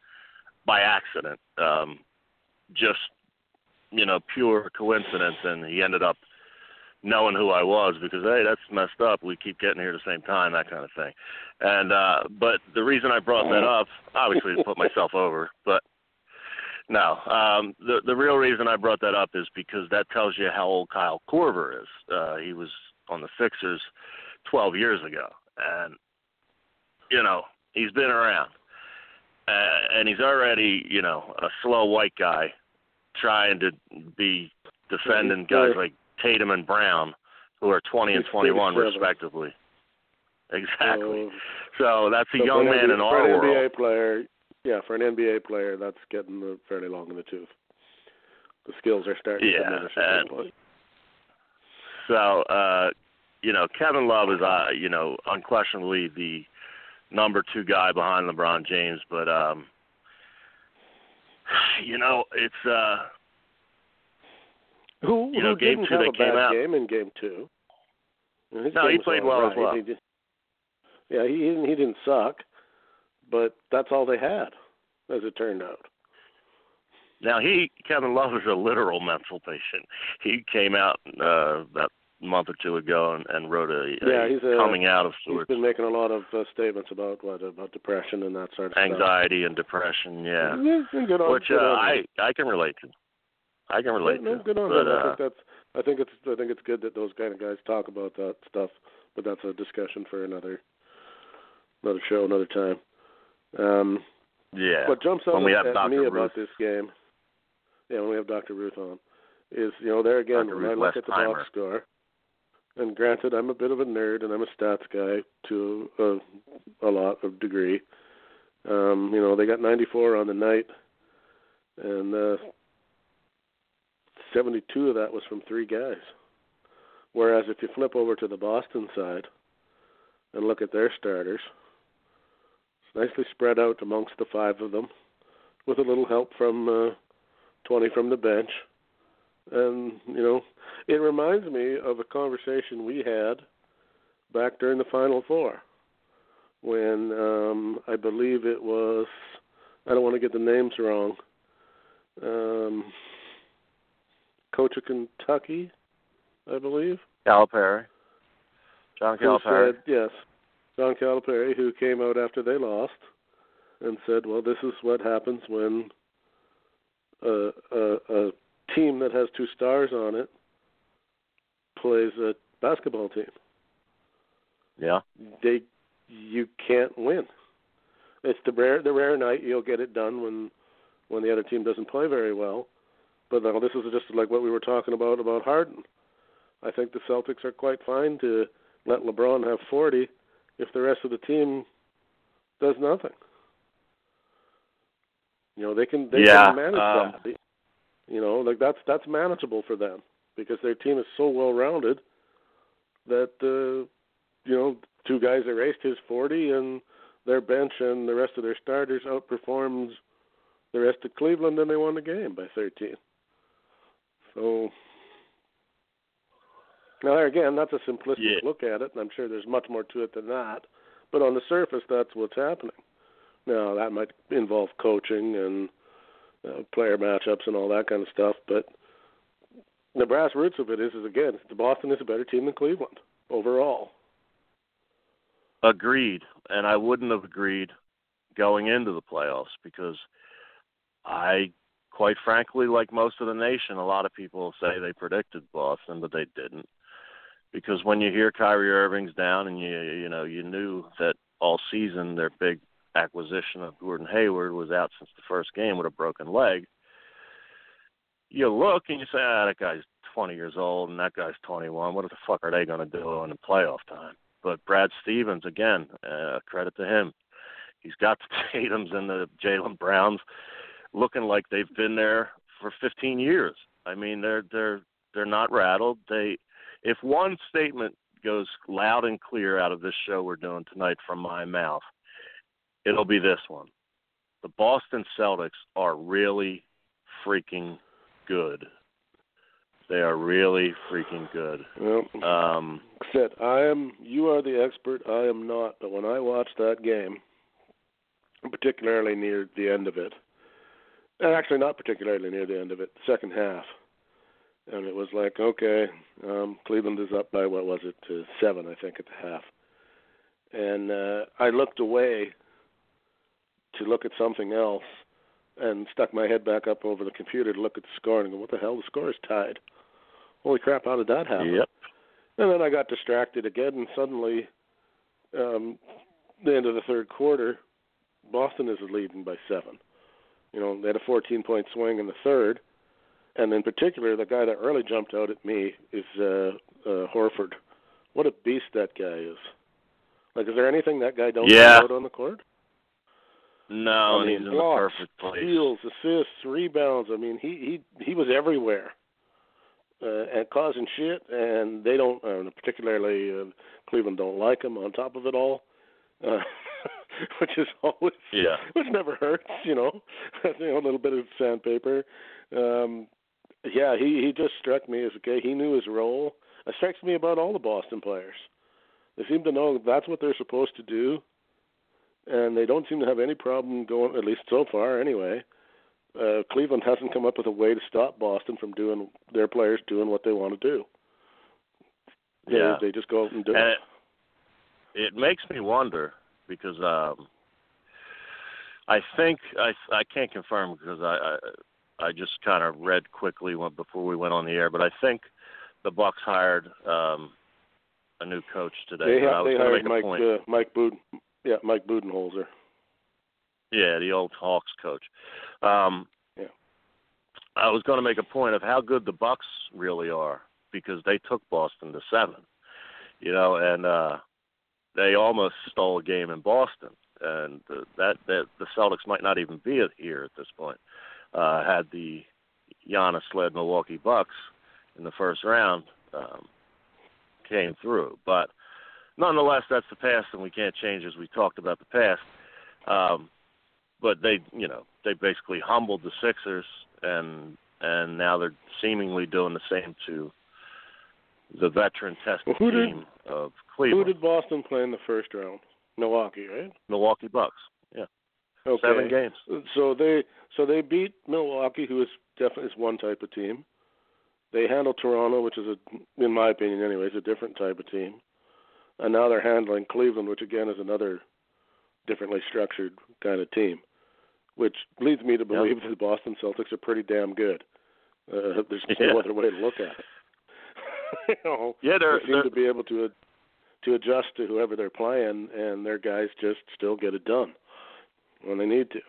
by accident, um, just you know, pure coincidence, and he ended up knowing who I was because hey, that's messed up. We keep getting here at the same time, that kind of thing. And uh, but the reason I brought that up, obviously, to put myself over, but no, um, the the real reason I brought that up is because that tells you how old Kyle Korver is. Uh, he was on the Sixers 12 years ago, and you know he's been around, uh, and he's already you know a slow white guy trying to be defending guys like Tatum and Brown, who are 20 and 21 respectively. Exactly.
So,
So that's a
so
young
for an
man
NBA
in
for
our
an
world.
NBA player, yeah, for an NBA player, that's getting uh, fairly long in the tooth. The skills are starting
Yeah,
to diminish
and-. So, uh, you know, Kevin Love is, uh, you know, unquestionably the number two guy behind LeBron James, but, um, you know, it's, uh,
Who,
you know,
who
game
didn't
two
have a bad
out-
game in game two? His
No, he played well as well.
He just- yeah, he didn't, he didn't suck, but that's all they had, as it turned out.
now he, Kevin Love is a literal mental patient. He came out, uh, about a month or two ago and, and wrote a,
Yeah,
a
he's a-
coming out of
He's been making a lot of uh, statements about what about depression and that sort of
anxiety and depression, yeah.
Yeah, good on,
Which,
good
uh,
on
I. I can relate to. I can relate
no,
to.
good on
but.
I
uh,
think that's. I think it's. I think it's good that those kind of guys talk about that stuff. But that's a discussion for another, another show, another time. Um,
yeah.
what jumps out
When we
at,
have
at
Dr.
me
Ruth.
about this game, yeah, when we have Dr. Ruth on, is you know there again
Dr.
when I
Ruth
look at the
Westheimer.
box score, and granted I'm a bit of a nerd and I'm a stats guy to a, a lot of degree. Um, you know they got 94 on the night, and uh, 72 of that was from three guys. Whereas if you flip over to the Boston side and look at their starters, it's nicely spread out amongst the five of them, with a little help from uh, 20 from the bench. And you know, it reminds me of a conversation we had back during the Final Four, when um, I believe it was. I don't want to get the names wrong. Um, coach of Kentucky, I believe
Calipari. John Calipari.
said yes, John Calipari, who came out after they lost and said, "Well, this is what happens when a, a, a team that has two stars on it plays a basketball team."
Yeah.
they you can't win. It's the rare the rare night you'll get it done when when the other team doesn't play very well. But no, this is just like what we were talking about about Harden. I think the Celtics are quite fine to let LeBron have 40 if the rest of the team does nothing. You know, they can they
Yeah,
can manage
um,
that. You know, like that's that's manageable for them because their team is so well rounded that uh you know, two guys erased his 40 and their bench and the rest of their starters outperformed the rest of Cleveland and they won the game by 13. So now there again, that's a simplistic
Yeah.
look at it, and I'm sure there's much more to it than that. But on the surface, that's what's happening. Now that might involve coaching and uh, player matchups and all that kind of stuff, but the brass roots of it is, is again, the Boston is a better team than Cleveland overall.
Agreed, and I wouldn't have agreed going into the playoffs because I, quite frankly, like most of the nation, a lot of people say they predicted Boston, but they didn't. Because when you hear Kyrie Irving's down, and you you know you knew that all season their big acquisition of Gordon Hayward was out since the first game with a broken leg. You look and you say, ah, that guy's 20 years old and that guy's 21. What the fuck are they going to do in the playoff time? But Brad Stevens, again, uh, credit to him. He's got the Tatum's and the Jaylen Browns looking like they've been there for 15 years. I mean, they're they're they're not rattled. They, if one statement goes loud and clear out of this show we're doing tonight from my mouth, it'll be this one: the Boston Celtics are really freaking good. They are really freaking good.
Well,
Um,
said, I am. You are the expert. I am not. But when I watched that game, particularly near the end of it, actually not particularly near the end of it, the second half, and it was like, okay, um, Cleveland is up by what was it, to seven, I think, at the half, and uh, I looked away to look at something else, and stuck my head back up over the computer to look at the score and go, what the hell? The score is tied. Holy crap! How did that happen?
yep.
And then I got distracted again, and suddenly, um, the end of the third quarter, Boston is leading by seven. You know, they had a 14-point swing in the third, and in particular, the guy that really jumped out at me is uh, uh, Horford. What a beast that guy is! Like, is there anything that guy don't
Yeah.
do out on the court?
No,
I mean,
he's in
blocks,
the perfect place.
steals, assists, rebounds. I mean, he he he was everywhere, uh, and causing shit. And they don't, uh, particularly uh, Cleveland, don't like him. On top of it all, uh, which is always
Yeah.
which never hurts, you know. you know, a little bit of sandpaper. Um, yeah, he he just struck me as a guy. He knew his role. It strikes me about all the Boston players. They seem to know that's what they're supposed to do, and they don't seem to have any problem going. At least so far, anyway. Uh, Cleveland hasn't come up with a way to stop Boston from doing their players doing what they want to do. They,
Yeah.
they just go out and do
And
it.
it, it makes me wonder because um I think I I can't confirm because I I, I just kind of read quickly when, before we went on the air, but I think the Bucks hired um a new coach today.
They,
I
ha-
was
they hired Mike uh, Mike Buden, yeah Mike Budenholzer.
Yeah, the old Hawks coach. Um,
Yeah.
I was going to make a point of how good the Bucks really are because they took Boston to seven, you know, and uh, they almost stole a game in Boston, and uh, that that the Celtics might not even be here at this point. Uh, had the Giannis led Milwaukee Bucks in the first round um, came through, but nonetheless, that's the past, and we can't change as we talked about the past. Um, but they, you know, they basically humbled the Sixers, and and now they're seemingly doing the same to the veteran-tested
Well, who did-
team of
Who did Boston play in the first round? Milwaukee, right?
Milwaukee Bucks. Yeah,
Okay.
seven games.
So they so they beat Milwaukee, who is definitely is one type of team. They handled Toronto, which is a, in my opinion, anyways, a different type of team. And now they're handling Cleveland, which again is another differently structured kind of team. Which leads me to
Yeah.
believe that the Boston Celtics are pretty damn good. Uh, there's
Yeah.
no other way to look at it. you know,
Yeah, they're,
they seem
they're
to be able to to adjust to whoever they're playing, and their guys just still get it done when they need to.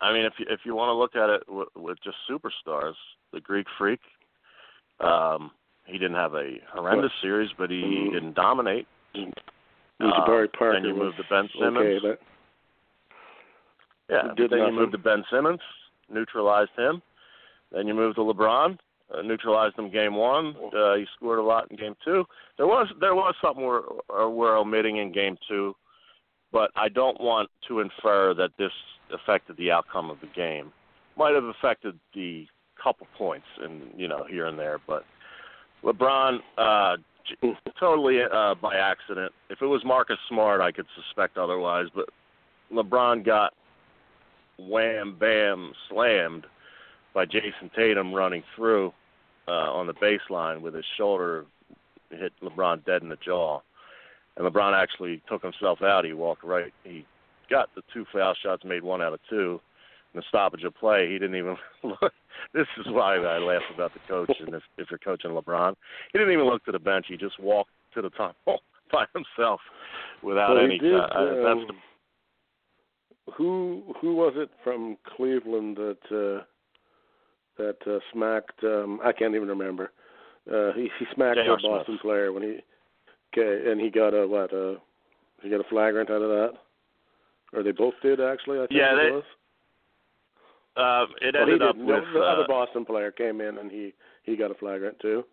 I mean, if you if you want to look at it with, with just superstars, the Greek Freak, um, he didn't have a horrendous
What?
series, but he,
Mhm.
didn't dominate.
Jabari
Uh,
Parker
then you
was
move to Ben Simmons.
Okay, but
Yeah,
did
then
nothing.
you moved to Ben Simmons, neutralized him. Then you moved to LeBron, uh, neutralized him game one. Uh, he scored a lot in game two. There was there was something we're uh, we're omitting in game two, but I don't want to infer that this affected the outcome of the game. Might have affected the couple points and you know here and there, but LeBron uh, totally uh, by accident. If it was Marcus Smart, I could suspect otherwise, but LeBron got wham bam slammed by Jayson Tatum running through uh, on the baseline with his shoulder hit LeBron dead in the jaw. And LeBron actually took himself out. He walked right. He got the two foul shots, made one out of two. In the stoppage of play, he didn't even look. This is why I laugh about the coach. And if, if you're coaching LeBron, he didn't even look to the bench. He just walked to the top by himself without
well,
any.
did,
uh, that's
um,
the
who who was it from Cleveland that uh, that uh, smacked? Um, I can't even remember. Uh, he he smacked a Boston
Smith.
player when he okay, and he got a what? Uh, he got a flagrant out of that, or they both did actually. I think
Yeah,
it
they-
was.
Uh, it
Well,
ended up
didn't.
with
the
uh,
other Boston player came in and he he got a flagrant too.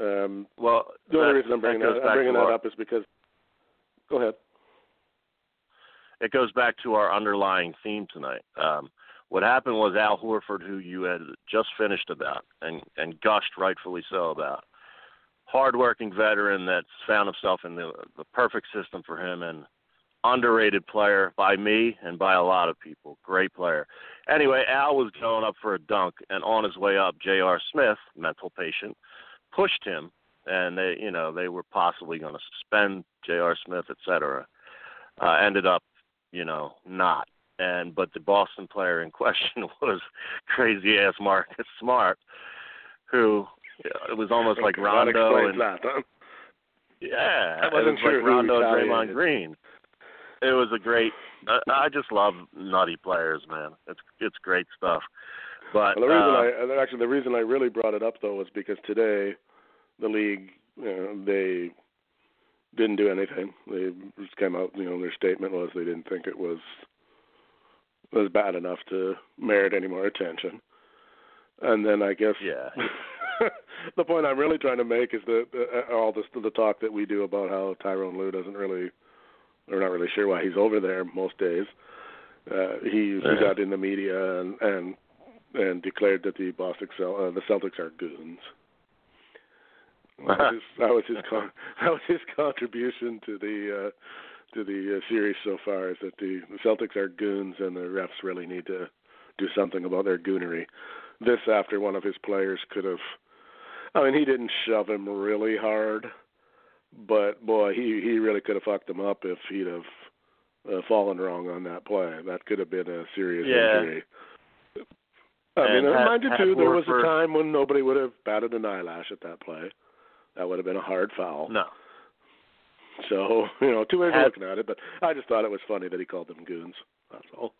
Um,
well.
the only reason I'm bringing
that,
that, I'm bringing that
our,
up is because. Go ahead.
It goes back to our underlying theme tonight. Um, what happened was Al Horford, who you had just finished about and and gushed rightfully so about, hardworking veteran that's found himself in the the perfect system for him and underrated player by me and by a lot of people. Great player. Anyway, Al was going up for a dunk, and on his way up, J.R. Smith, mental patient, pushed him, and they, you know, they were possibly going to suspend J.R. Smith, et cetera. Uh, ended up, you know, not. And but the Boston player in question was crazy ass Marcus Smart, who it was almost like
Okay,
Rondo and
that. Huh?
yeah, it was
sure
like Rondo and Draymond. Green. It was a great. I, I just love nutty players, man. It's it's great stuff. But
Well, the reason
uh,
I actually the reason I really brought it up though was because today the league you know, they didn't do anything. They just came out. You know, their statement was they didn't think it was was bad enough to merit any more attention. And then I guess
yeah,
the point I'm really trying to make is that uh, all this the talk that we do about how Tyronn Lue doesn't really, we're not really sure why he's over there most days. Uh, he, he
Yeah.
got in the media and and and declared that the Boston Cel- uh, the Celtics are goons. That was his, that was his con- that was his contribution to the uh, to the uh, series so far is that the, the Celtics are goons and the refs really need to do something about their goonery. This after one of his players could have I mean he didn't shove him really hard, but boy he he really could have fucked him up if he'd have uh, fallen wrong on that play. That could have been a serious
Yeah.
injury. I mean,
And
and
had-
mind you too, there was a time when nobody would have batted an eyelash at that play. That would have been a hard foul.
no,
So, you know, two ways of looking at it, but I just thought it was funny that he called them goons. That's all.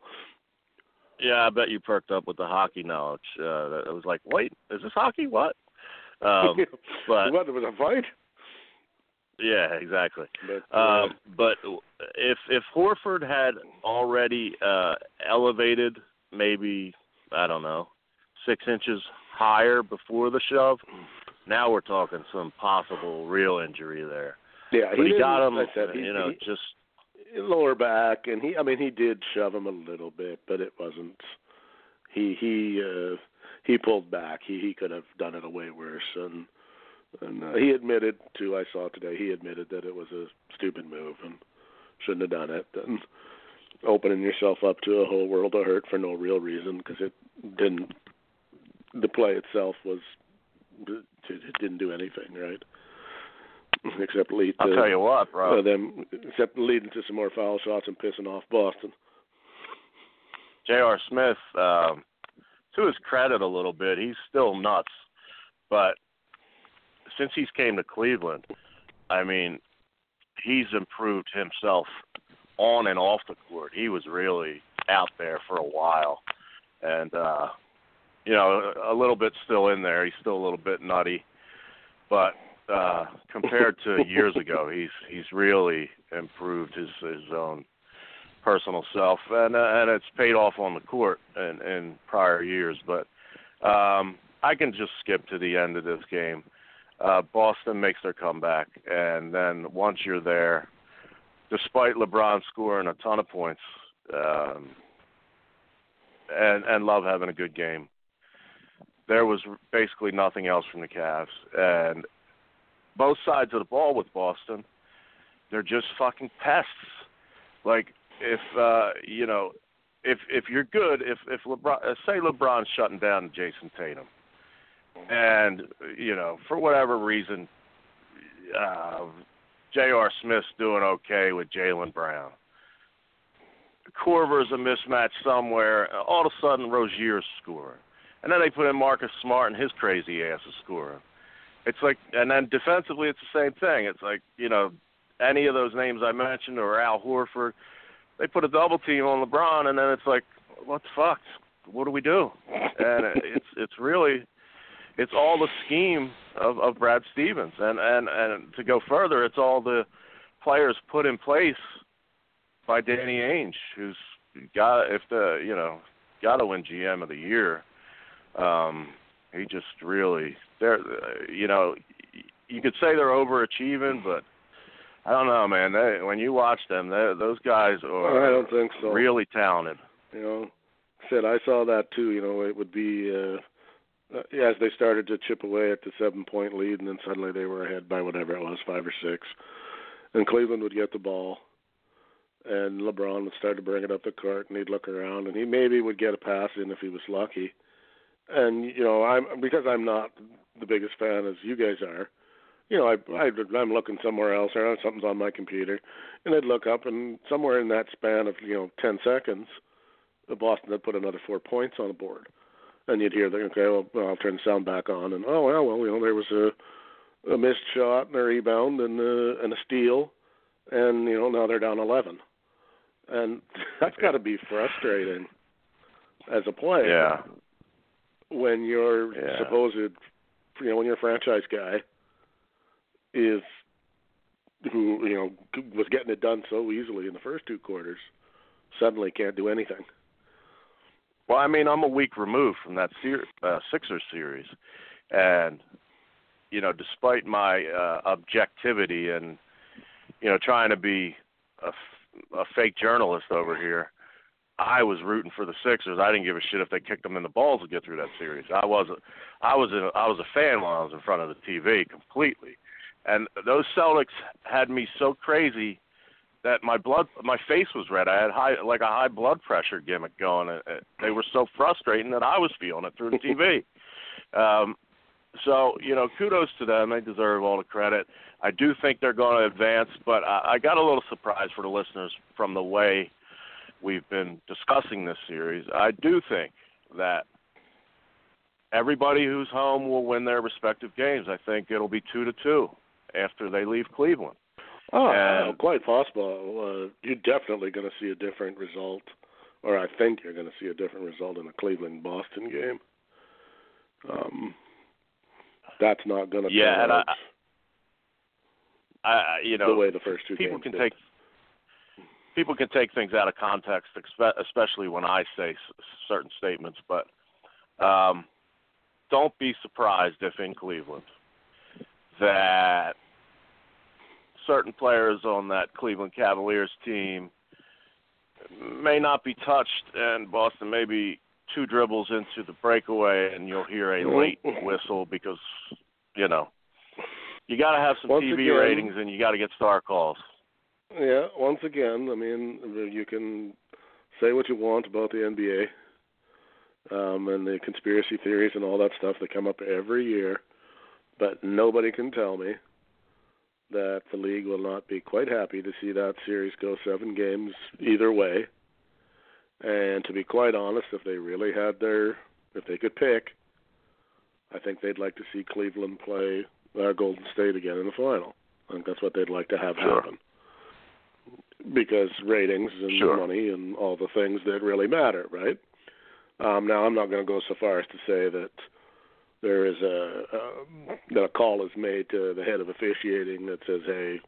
yeah, I bet you perked up with the hockey knowledge. Uh, it was like, wait, is this hockey? What? Um, but
what, there was a fight?
yeah, exactly.
But, uh,
Um, but if if Horford had already uh, elevated, maybe I don't know, six inches higher before the shove, now we're talking some possible real injury there.
Yeah,
But he,
didn't-
got him,
I said, he,
you know,
he,
just
lower back, and he, I mean, he did shove him a little bit, but it wasn't. He he uh, he pulled back. He he could have done it a way worse, and and uh, he admitted to. I saw today. He admitted that it was a stupid move and shouldn't have done it. And opening yourself up to a whole world of hurt for no real reason because it didn't. The play itself was it didn't do anything right, except lead to
I'll tell you what, bro.
uh, them except leading to some more foul shots and pissing off Boston.
J.R. Smith, um, to his credit a little bit, he's still nuts. But since he's came to Cleveland, I mean, he's improved himself on and off the court. He was really out there for a while, and uh, you know, a little bit still in there. He's still a little bit nutty, but uh, compared to years ago, he's he's really improved his his own personal self, and uh, and it's paid off on the court in, in prior years. But um, I can just skip to the end of this game. Uh, Boston makes their comeback, and then once you're there, despite LeBron scoring a ton of points, um, and and Love having a good game, there was basically nothing else from the Cavs, and both sides of the ball with Boston, they're just fucking pests. Like if uh, you know, if if you're good, if if LeBron, uh, say LeBron's shutting down Jayson Tatum, and you know for whatever reason, uh, J.R. Smith's doing okay with Jaylen Brown. Korver's a mismatch somewhere. All of a sudden, Rozier's scoring, and then they put in Marcus Smart, and his crazy ass is scoring. It's like, and then defensively, it's the same thing. It's like you know, any of those names I mentioned, or Al Horford, they put a double team on LeBron, and then it's like, what the fuck? What do we do? And it's it's really, it's all the scheme of of Brad Stevens, and and and to go further, it's all the players put in place by Danny Ainge, who's got if the you know got to win GM of the year. Um, he just really they're you know you could say they're overachieving, but I don't know, man. They, when you watch them, they, those guys are.
I don't think so.
Really talented.
You know, said I saw that too. You know, it would be uh, uh, as they started to chip away at the seven-point lead, and then suddenly they were ahead by whatever it was, five or six, and Cleveland would get the ball, and LeBron would start to bring it up the court, and he'd look around, and he maybe would get a pass in if he was lucky. And you know, I'm because I'm not the biggest fan as you guys are you know, I, I I'm looking somewhere else or something's on my computer, and I'd look up, and somewhere in that span of you know ten seconds, the Boston had put another four points on the board, and you'd hear the okay, well, well I'll turn the sound back on, and oh well, well you know there was a a missed shot and a rebound and a, and a steal, and you know now they're down eleven, and that's got to be frustrating as a player.
Yeah.
When you're
yeah.
supposed, you know, when you're franchise guy is who you know was getting it done so easily in the first two quarters suddenly can't do anything.
Well, I mean, I'm a week removed from that ser- uh, Sixers series, and you know, despite my uh, objectivity and you know trying to be a, f- a fake journalist over here, I was rooting for the Sixers. I didn't give a shit if they kicked them in the balls to get through that series. I wasn't. I was a, I was a fan while I was in front of the TV completely. And those Celtics had me so crazy that my blood, my face was red. I had high, like a high blood pressure gimmick going. And They were so frustrating that I was feeling it through the TV. um, so you know, kudos to them. They deserve all the credit. I do think they're going to advance, but I, I got a little surprised for the listeners from the way we've been discussing this series. I do think that everybody who's home will win their respective games. I think it'll be two to two after they leave Cleveland.
Oh,
and,
quite possible. Uh, you're definitely going to see a different result, or I think you're going to see a different result in a Cleveland Boston game. Um, that's not going to
yeah,
and
I, I, you know,
the way the first two
people
games
can
did.
take people can take things out of context, especially when I say certain statements. But um, don't be surprised if in Cleveland that certain players on that Cleveland Cavaliers team may not be touched, and Boston may be two dribbles into the breakaway, and you'll hear a late whistle because you know you got to have some
Once
TV
again-
ratings, and you got to get star calls.
Yeah, once again, I mean, you can say what you want about the NBA um, and the conspiracy theories and all that stuff that come up every year, but nobody can tell me that the league will not be quite happy to see that series go seven games either way. And to be quite honest, if they really had their, if they could pick, I think they'd like to see Cleveland play uh, Golden State again in the final. I think that's what they'd like to have
Sure.
happen. Because ratings and
Sure.
money and all the things that really matter, right? Um, now, I'm not going to go so far as to say that there is a um, that a call is made to the head of officiating that says, "Hey,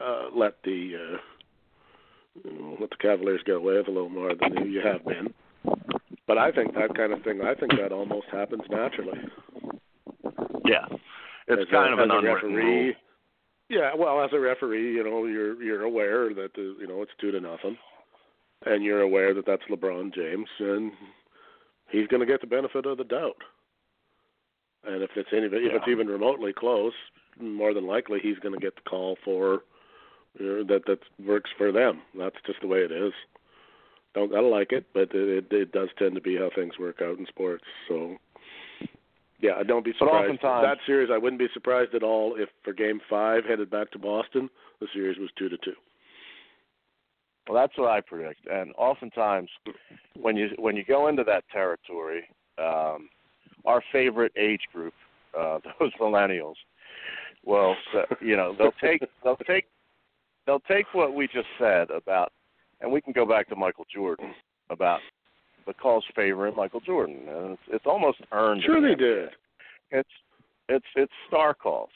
uh, let the uh, let the Cavaliers get away with a little more than you have been." But I think that kind of thing. I think that almost happens naturally.
Yeah, it's
As a-
kind of an
a
unwritten
referee,
rule.
Yeah, well, as a referee, you know, you're you're aware that the, you know it's two to nothing, and you're aware that that's LeBron James, and he's going to get the benefit of the doubt. And if it's any, if it's even remotely close, more than likely he's going to get the call for you know, that that works for them. That's just the way it is. Don't gotta like it, but it, it it does tend to be how things work out in sports. So. Yeah, I don't be
But
surprised.
oftentimes-
that series, I wouldn't be surprised at all if for Game Five headed back to Boston, the series was two to two.
Well, that's what I predict. And oftentimes, when you when you go into that territory, um, our favorite age group, uh, those millennials, well, you know, they'll take they'll take they'll take what we just said about, and we can go back to Michael Jordan about the calls favoring Michael Jordan, and it's, it's almost earned.
Sure, they did.
It's it's it's star calls,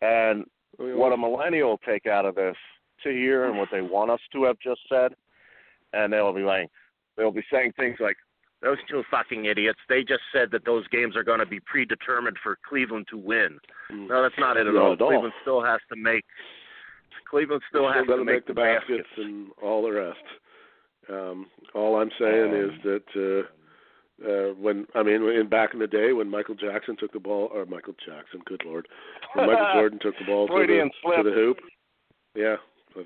and
I
what a millennial will take out of this to hear and what they want us to have just said, and they'll be like, they'll be saying things like, "Those two fucking idiots! They just said that those games are going to be predetermined for Cleveland to win."
Mm.
No, that's not it at
Not
all.
at all.
Cleveland still has to make. Cleveland still
Still
has to
make,
the
the baskets and all the rest. Um, all I'm saying is
Um,
that uh, uh, when I mean, in back in the day when Michael Jackson took the ball, or Michael Jackson, good lord, when Michael Jordan took the ball to the,
slip.
to the hoop, yeah,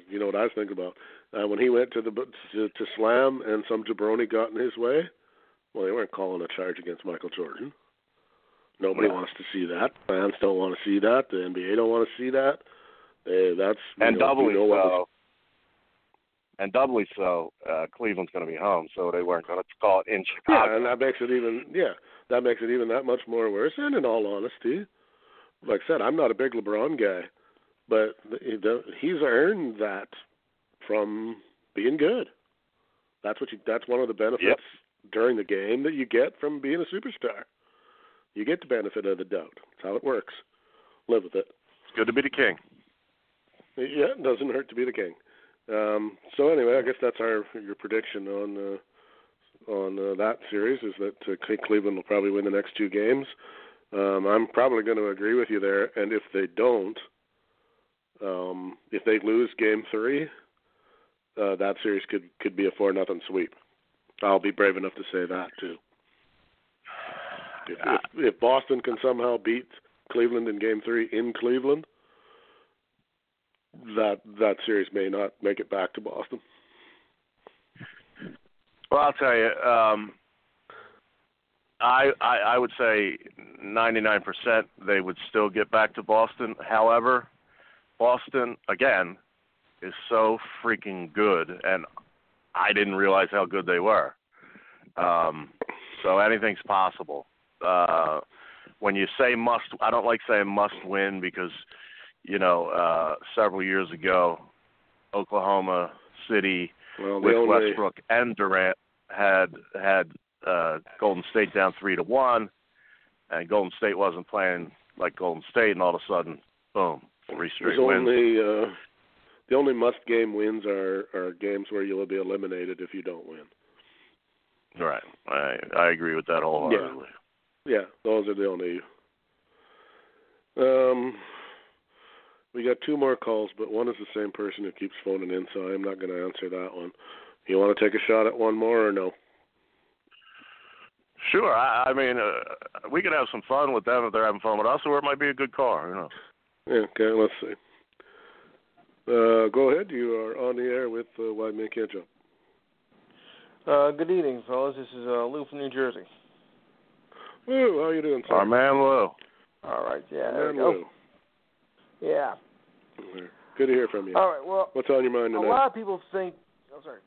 you know what I was thinking about. Uh, when he went to the to, to slam and some jabroni got in his way, well, they weren't calling a charge against Michael Jordan. Nobody
No.
wants to see that. Fans don't want to see that. The NBA don't want to see that. Uh, that's
and
know,
doubly
you know
so. And doubly so, uh, Cleveland's going to be home, so they weren't going to call it in Chicago.
Yeah, and that makes it even yeah, that makes it even that much more worse. And in all honesty, like I said, I'm not a big LeBron guy, but he's earned that from being good. That's what you. That's one of the benefits
Yep.
during the game that you get from being a superstar. You get the benefit of the doubt. That's how it works. Live with it.
It's good to be the king.
Yeah, it doesn't hurt to be the king. Um, so anyway, I guess that's our your prediction on uh, on uh, that series is that uh, Cleveland will probably win the next two games. Um, I'm probably going to agree with you there, and if they don't, um, if they lose Game Three, uh, that series could could be a four nothing sweep. I'll be brave enough to say that too. If, if, if Boston can somehow beat Cleveland in Game Three in Cleveland, that that series may not make it back to Boston.
Well, I'll tell you, um, I, I I would say 99% they would still get back to Boston. However, Boston again is so freaking good, and I didn't realize how good they were. Um, so anything's possible. Uh, when you say must, I don't like saying must win because you know uh, several years ago, Oklahoma City
Well,
with
only
Westbrook and Durant had had uh, Golden State down three to one, and Golden State wasn't playing like Golden State, and all of a sudden, boom, three straight
there's
wins.
only uh, the only must game wins are are games where you'll be eliminated if you don't win.
Right, I I agree with that wholeheartedly.
Yeah, those are the only. Um, we got two more calls, but one is the same person who keeps phoning in, so I'm not going to answer that one. You want to take a shot at one more or no?
Sure, I, I mean uh, we could have some fun with them if they're having fun with us, or it might be a good car. You know.
Yeah, okay, let's see. Uh, go ahead. You are on the air with uh, Why Men Can't Jump.
Uh, good evening, fellas. This is uh, Lou from New Jersey.
Lou, how you doing, sir?
Our man Lou.
All right, yeah, there
Man,
we go.
Lou.
Yeah.
Good to hear from you.
All right. Well,
What's on your mind tonight?
a lot of people think. Oh, sorry.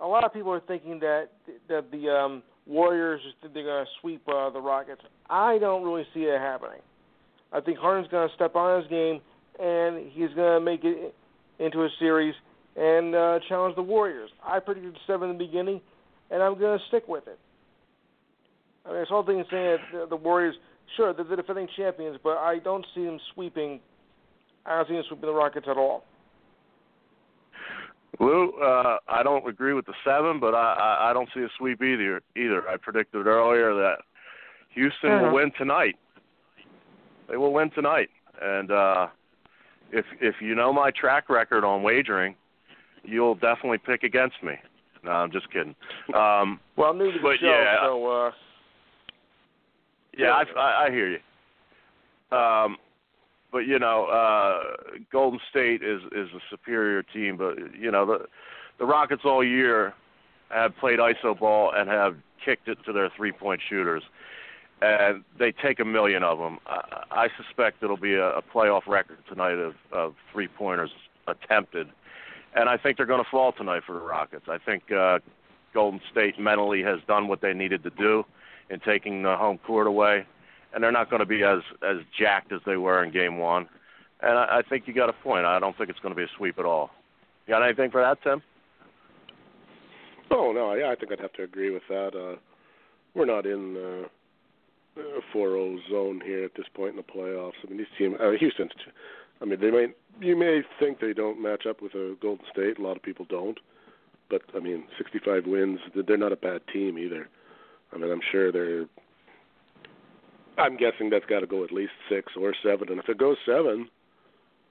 A lot of people are thinking that that the um, Warriors they're going to sweep uh, the Rockets. I don't really see it happening. I think Harden's going to step on his game, and he's going to make it into a series and uh, challenge the Warriors. I predicted seven in the beginning, and I'm going to stick with it. I mean, it's all things saying that the Warriors, sure, they're the defending champions, but I don't see them sweeping. I don't see them sweeping the Rockets at all.
Lou, uh, I don't agree with the seven, but I, I, I don't see a sweep either. Either I predicted earlier that Houston
Uh-huh.
will win tonight. They will win tonight, and uh, if if you know my track record on wagering, you'll definitely pick against me. No, I'm just kidding. Um,
Well, I'm new to the
But
show,
yeah.
so uh,
Yeah, I, I, hear you. Um, but you know, uh, Golden State is is a superior team. But you know, the the Rockets all year have played iso ball and have kicked it to their three point shooters, and they take a million of them. I, I suspect it'll be a, a playoff record tonight of of three pointers attempted, and I think they're going to fall tonight for the Rockets. I think uh, Golden State mentally has done what they needed to do in taking the home court away, and they're not going to be as as jacked as they were in Game One. And I, I think you got a point. I don't think it's going to be a sweep at all. You got anything for that, Tim?
Oh no, yeah, I think I'd have to agree with that. Uh, we're not in uh, a 4-0 zone here at this point in the playoffs. I mean, these teams, uh, Houston's. I mean, they might. You may think they don't match up with a Golden State. A lot of people don't. But I mean, 65 wins. They're not a bad team either. I mean, I'm sure they're. I'm guessing that's got to go at least six or seven, and if it goes seven,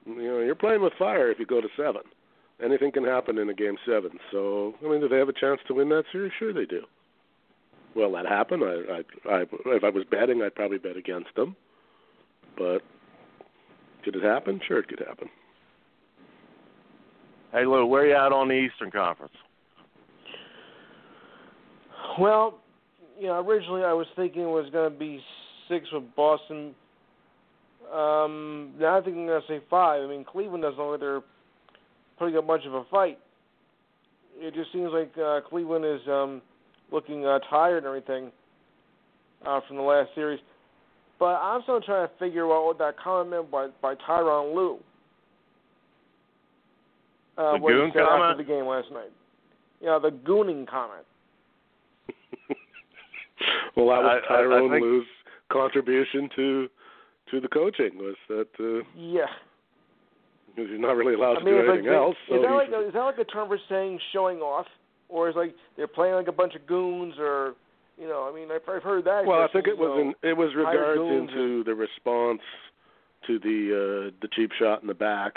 you know, you're playing with fire if you go to seven anything can happen in a game seven. So, I mean, do they have a chance to win that series? Sure, they do. Will that happen? I, I, I, if I was betting, I'd probably bet against them. But could it happen? Sure, it could happen.
Hey Lou, where you at on the Eastern Conference?
Well, you know, originally I was thinking it was going to be six with Boston. Um, now I think I'm going to say five. I mean, Cleveland doesn't look like they're putting up much of a fight. It just seems like uh, Cleveland is um, looking uh, tired and everything uh, from the last series. But I'm still trying to figure out what that comment meant by, by Tyronn Lue. Uh,
The
what he said
comment?
after the game last night. Yeah, the gooning comment.
well, that was
I- I- I
Tyronn
think-
Lue's contribution to to the coaching was that uh,
Yeah.
because he's not really allowed
I
to
mean,
do
it's like,
anything else. So
is that like a, is that like a term for saying showing off, or is like they're playing like a bunch of goons, or you know, I mean, I've, I've heard that.
Well, I think it was
so-
in, it was regards into the response to the uh, the cheap shot in the back.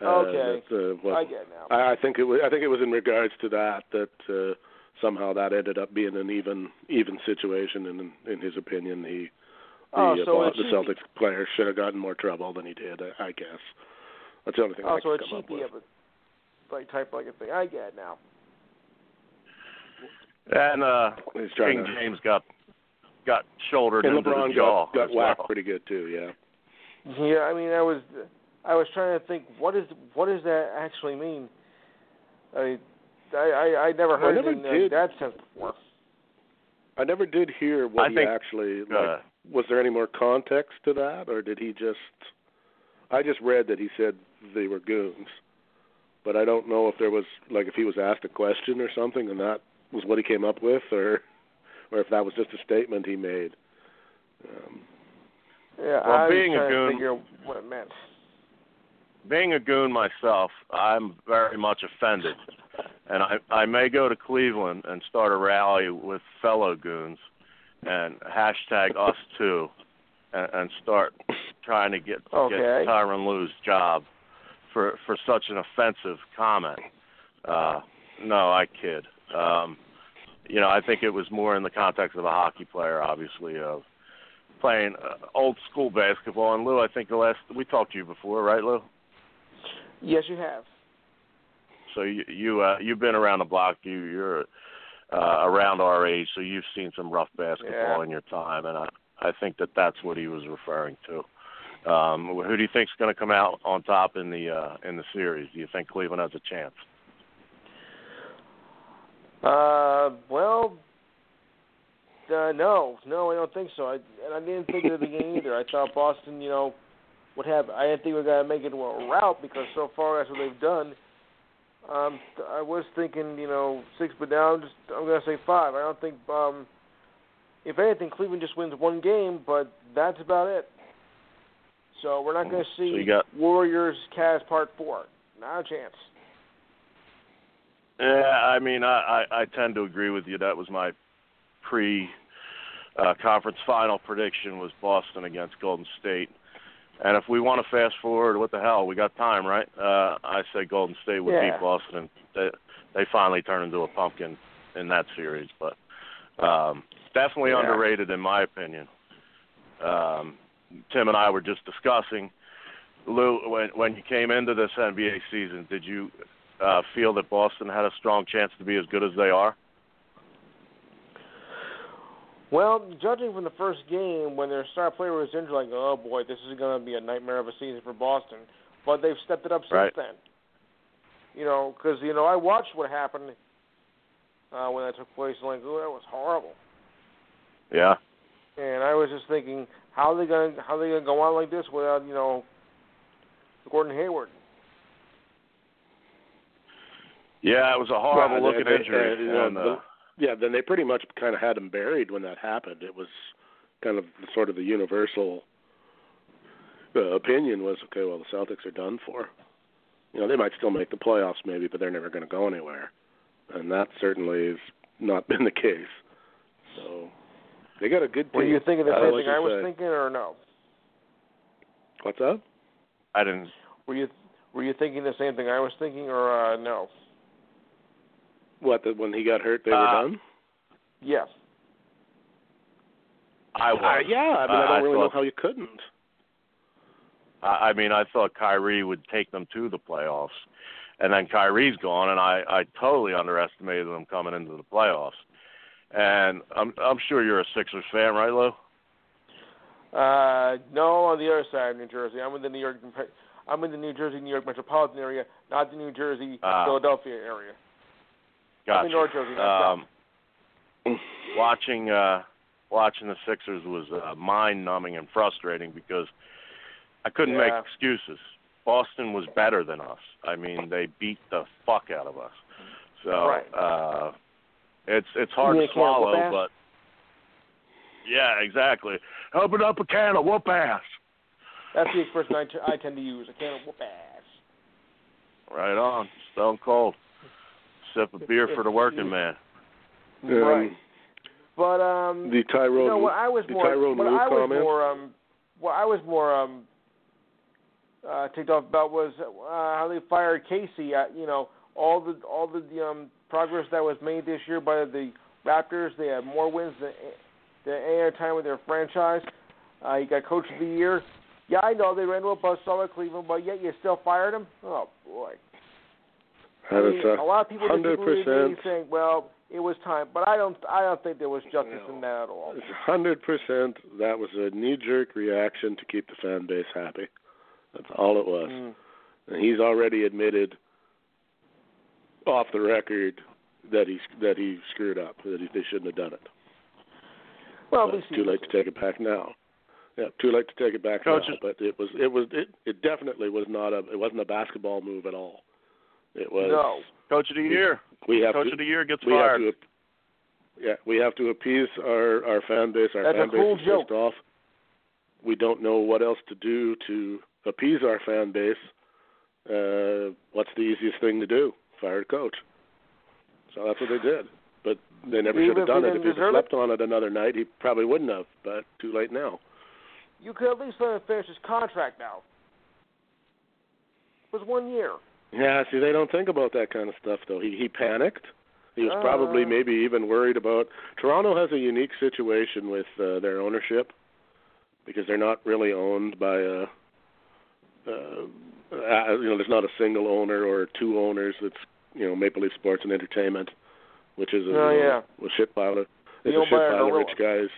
Uh,
Okay.
that, uh, well,
I get it now.
I, I think it was I think it was in regards to that that uh, somehow that ended up being an even even situation, and in, in his opinion, he the,
Oh, so
Bo- the
cheapie.
Celtics player should have gotten more trouble than he did. I, I guess that's the only thing I
also a
can come up with.
of it, like type like a thing. I get it now.
And uh, King
to.
James got got shouldered
And
into
LeBron
the jaw.
got got
as
whacked
well.
pretty good too. Yeah.
Yeah, I mean, I was I was trying to think what is what does that actually mean? I I I, I never
I
heard
never
it in uh,
did.
that sense before.
I never did hear what
I
he
think,
actually like.
Uh,
was there any more context to that, or did he just? I just read that he said they were goons, but I don't know if there was like if he was asked a question or something, and that was what he came up with, or or if that was just a statement he made. Um,
Yeah,
Well,
I was
being a
trying
goon-
to figure what it meant.
being a goon myself, I'm very much offended, and I I may go to Cleveland and start a rally with fellow goons, and hashtag us too, and, and start trying to get
Okay.
get Tyronn Lue's job for for such an offensive comment. Uh, no, I kid. Um, you know, I think it was more in the context of a hockey player, obviously, of playing uh, old school basketball. And Lou, I think the last we talked to you before, right, Lou?
Yes, you have.
So you you uh, you've been around the block. You you're uh, around our age, so you've seen some rough basketball
Yeah.
in your time, and I I think that that's what he was referring to. Um, who do you think's going to come out on top in the uh, in the series? Do you think Cleveland has a chance?
Uh, well, uh, no, no, I don't think so. I, and I didn't think at the beginning either. I thought Boston, you know, would have. I didn't think we were gonna make it a route because so far that's what they've done. Um, I was thinking, you know, six, but now I'm just I'm gonna say five. I don't think. um If anything, Cleveland just wins one game, but that's about it. So we're not going to see
So you got-
Warriors Cavs Part Four. Not a chance.
Yeah, I mean, I, I I tend to agree with you. That was my pre uh, conference final prediction was Boston against Golden State. And if we want to fast forward, what the hell? We got time, right? Uh, I say Golden State would
Yeah.
beat Boston. They they finally turned into a pumpkin in that series, but um, definitely
Yeah.
underrated in my opinion. Um, Tim and I were just discussing, Lou, when when you came into this NBA season, did you uh, feel that Boston had a strong chance to be as good as they are?
Well, judging from the first game, when their star player was injured, like, oh boy, this is going to be a nightmare of a season for Boston. But they've stepped it up since
Right.
then. You know, because you know I watched what happened uh, when that took place, and like, oh, that was horrible.
Yeah.
And I was just thinking, how are they going? to How are they going to go on like this without you know Gordon Hayward?
Yeah, it was a horrible
Well,
looking
they-
injury.
they-
and, uh,
the- yeah, then they pretty much kind of had him buried when that happened. It was kind of sort of the universal uh, opinion was, okay, well, the Celtics are done for. You know, they might still make the playoffs maybe, but they're never going to go anywhere. And that certainly has not been the case. So they got a good team.
Were you thinking the
Uh,
same thing I was
say.
thinking, or no?
What's up?
I didn't.
Were you were you thinking the same thing I was thinking, or uh, no?
What, that when he got hurt, they were
Uh,
done?
Yes.
I was.
Uh, yeah, I mean,
Uh,
I don't
I
really know how you couldn't.
I, I mean, I thought Kyrie would take them to the playoffs, and then Kyrie's gone, and I I totally underestimated them coming into the playoffs. And I'm I'm sure you're a Sixers fan, right, Lou?
Uh, no, on the other side of New Jersey. I'm in the New York. I'm in the New Jersey, New York metropolitan area, not the New Jersey,
Ah.
Philadelphia area.
Gotcha.
Jersey,
Um, watching uh watching the Sixers was uh, mind numbing and frustrating because I couldn't
Yeah.
make excuses. Boston was better than us. I mean, they beat the fuck out of us. So
Right.
uh it's it's hard to
a can of
swallow, but yeah, exactly. Open up a can of whoop ass.
That's the expression I, t- I tend to use. I can't whoop ass.
Right on, stone cold. Sip of beer for the working man.
Um,
right. But um,
The Tyronn,
you know what I was
the
more,
Tyronn
what
Lue
I was
comment?
more um, what I was more um, uh, ticked off about was uh, how they fired Casey. At, you know, all the all the um, progress that was made this year by the Raptors. They had more wins than than any other time with their franchise. Uh, he got Coach of the Year. Yeah, I know they ran to a buzzsaw at Cleveland, but yet you still fired him. Oh boy. I mean, a lot of people disagree with me
100%.
saying, "Well, it was time," but I don't. I don't think there was justice in that at all.
It's hundred percent. That was a knee-jerk reaction to keep the fan base happy. That's all it was.
Mm.
And he's already admitted, off the record, that he that he screwed up. That he, they shouldn't have done it.
Well,
But it's too late to take it back now. Yeah, too late to take it back
Coach-
now. But it was it was it, it definitely was not a it wasn't a basketball move at all. It was
No.
Coach of the year.
we have
Coach
to
of the year gets
we have
fired.
to yeah we have to appease our our fan base. Our
That's a
fan base
cool
is
joke.
pissed off. We don't know what else to do to appease our fan base. Uh, what's the easiest thing to do? Fire a coach. So that's what they did. But they never
Even
should have
if
done it. If have slept on it another night, he probably wouldn't have. But too late now.
You could at least let him finish his contract now. It was one year.
Yeah, see, they don't think about that kind of stuff though. He he panicked. He was
Uh.
probably maybe even worried about. Toronto has a unique situation with uh, their ownership because they're not really owned by a. Uh, uh, you know, there's not a single owner or two owners. It's you know Maple Leaf Sports and Entertainment, which is a
Oh, yeah.
a shit pile of it's a shit pile of rich guys.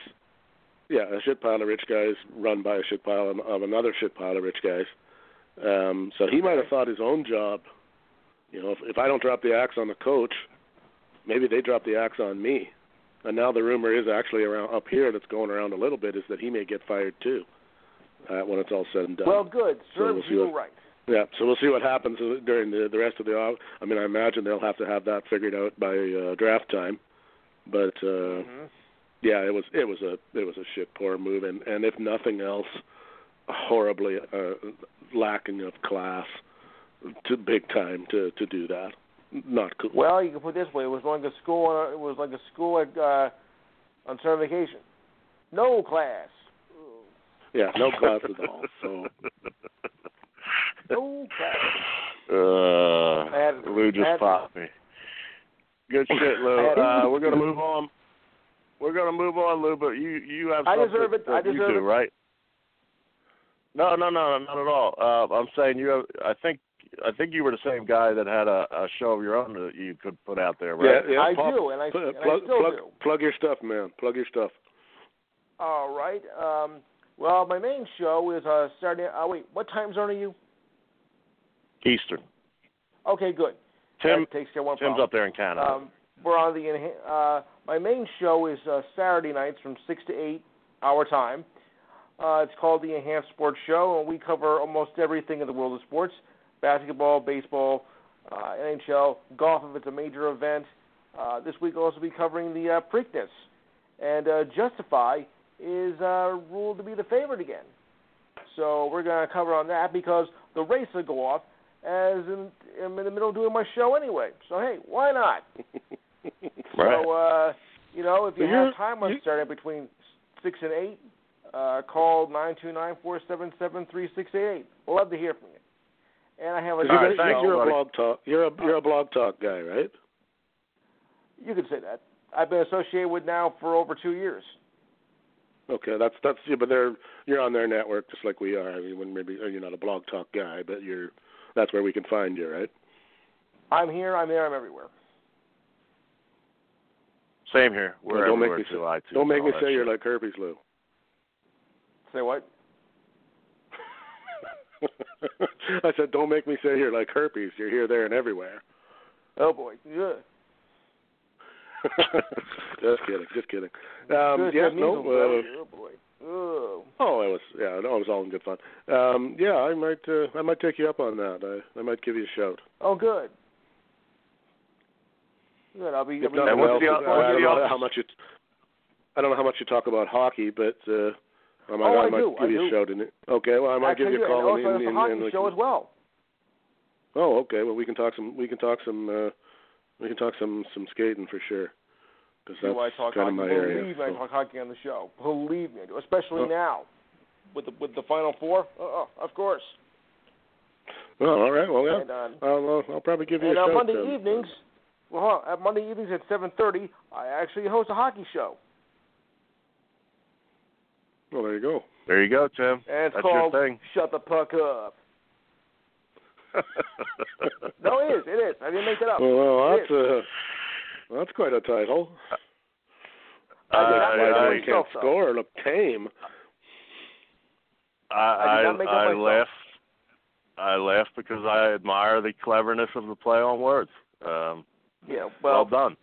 Yeah, a shit pile of rich guys run by a shit pile of, of another shit pile of rich guys. Um, so he might have thought his own job. You know, if if I don't drop the axe on the coach, maybe they drop the axe on me. and now the rumor is actually around up here that's going around a little bit is that he may get fired too uh, when it's all said and done.
Well, good.
So we'll see
you
what-
right.
Yeah, so we'll see what happens during the the rest of the. I mean, I imagine they'll have to have that figured out by uh, draft time, but uh,
Mhm.
yeah, it was it was a it was a shit poor move, and and if nothing else, horribly uh, lacking of class, to big time to to do that. Not cool.
Well, you can put it this way: it was like a school. On, it was like a school at, uh, on summer vacation. No class.
yeah, no class at all. So
No class.
Uh,
I had-
Lou just
had-
popped me. Good shit, Lou. Uh, we're gonna move on. We're gonna move on, Lou. But you you have
I deserve it.
that
I
you
deserve
do,
it.
right? No, no, no, not at all. Uh, I'm saying you have. I think I think you were the same guy that had a, a show of your own that you could put out there, right?
yeah, yeah,
I
Pop,
do, and I,
pl-
and I
plug
still
plug
do.
plug your stuff, man. Plug your stuff.
All right. Um, well, my main show is uh, Saturday. Oh wait, what time zone are you?
Eastern.
Okay, good.
Tim
that takes care of one
Tim's
problem.
up there in Canada.
Um, we're on the enha- uh, my main show is uh, Saturday nights from six to eight our time. Uh, it's called the Enhanced Sports Show, and we cover almost everything in the world of sports: basketball, baseball, uh, NHL, golf if it's a major event. Uh, this week we'll also be covering the uh, Preakness, and uh, Justify is uh, ruled to be the favorite again. So we're going to cover on that because the race will go off as in, I'm in the middle of doing my show anyway. So hey, why not?
right.
So uh, you know, if you
So
have time on
you-
Saturday between six and eight, uh, call nine two nine four seven seven three six eight eight. We'll love to hear from you. And I have a
You're,
right, thanks,
you're a blog talk. You're a you're a blog talk guy, right?
You could say that. I've been associated with now for over two years.
Okay, that's that's yeah, but they're you're on their network just like we are. I mean, when maybe you're not a blog talk guy, but you're that's where we can find you, right?
I'm here. I'm there. I'm everywhere.
Same here. We're
Well, don't make me
too.
say-
iTunes
Don't make me say
that
you're like herpes, Lou.
Say what?
I said, don't make me say you're like herpes. You're here, there, and everywhere.
Oh boy. Yeah.
just kidding, just kidding. Um,
Good,
yeah, no. Uh,
oh boy. Oh.
oh, it was yeah, no, it was all in good fun. Um, yeah, I might uh, I might take you up on that. I I might give you a shout.
Oh, good. Good. I'll be. I'll be
nothing
And what's
else,
the-
I don't know how much you. I don't know how much you talk about hockey, but uh, I might
Oh,
I
I
might
do,
give
I
you
do.
a shout in it. Okay, well I might
Actually,
give you a
and
call
also
in, in,
a hockey
in we
show as well.
Oh, okay. Well, we can talk some. We can talk some. uh We can talk some some skating for sure. Because that's
I talk
kind
hockey?
of my area.
Believe me, I talk hockey on the show. Believe me. Especially
Oh.
now, with the with the Final Four. Oh, of course.
Oh, all right. Well, yeah.
And, uh,
I'll I'll probably give you
and
a
on
shout.
Monday
then.
evenings, well, at Monday evenings at seven thirty, I actually host a hockey show,
Well, there you go.
There you go, Tim.
and it's
That's
called
your thing.
"Shut the Puck Up." No, it is. It is. I didn't make it up.
well,
It
that's uh, that's quite a title.
I,
I did not
Why
make it
do
up
you
myself,
can't
though.
score? Look tame.
I,
I
I,
not make up
I laugh. I laugh because I admire the cleverness of the play on words. Um,
Yeah.
well,
Well,
done.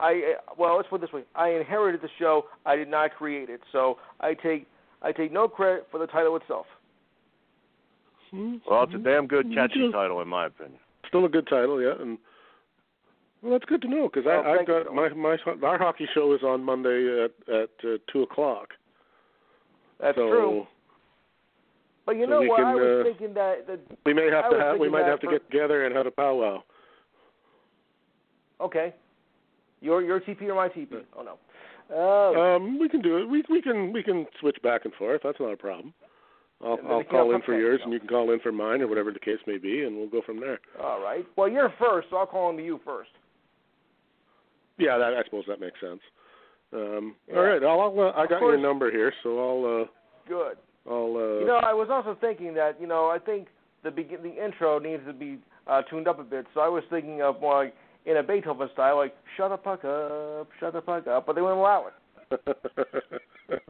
I uh, well, let's put it this way: I inherited the show. I did not create it, so I take I take no credit for the title itself.
Well, it's a damn good catchy
Mhm.
title in my opinion.
Still a good title, yeah. And well, that's good to know because
Well,
I I've
thank
got my my our hockey show is on Monday at at uh, two o'clock.
That's
so
true. But you
so
know what?
can,
I was
uh,
thinking that, that
we may have
I
to have we might
that
have to
for-
get together and have a powwow.
okay, your your TP or my TP? Oh no. Oh,
Um, we can do it. We we can we can switch back and forth. That's not a problem. I'll I'll call in for yours, and you can call in for mine, or whatever the case may be, and we'll go from there.
all right. Well, you're first, so I'll call on to you first.
Yeah, that, I suppose that makes sense. Um,
Yeah.
All right, I'll, I'll uh, I got your number here, so I'll
Good.
uh, I'll uh,
You know, I was also thinking that you know I think the begin the intro needs to be uh, tuned up a bit. So I was thinking of more like in a Beethoven style, like "Shut the puck up, shut the puck up," but they wouldn't allow it.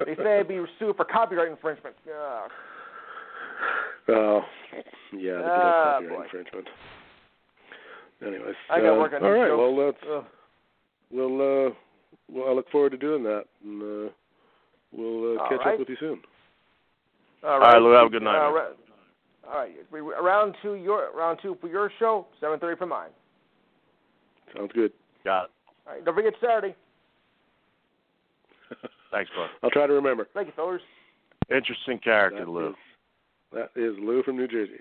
They say it'd be sued for copyright infringement. Ugh.
oh, yeah, the
Ah,
copyright
boy.
infringement. Anyways,
I gotta
uh,
work on
all
these
right.
jokes.
Well, let's
Ugh.
we'll uh, well, I look forward to doing that, and uh, we'll uh, catch
right.
up with you soon.
All
right, Lou, have a good night, man.
ra- all right, we- we- round two, your round two for your show, seven thirty for mine.
Sounds good.
Got it.
All right, don't forget Saturday.
Thanks, bud.
I'll try to remember.
Thank you, fellas.
Interesting character,
That
Lou.
is- that is Lou from New Jersey,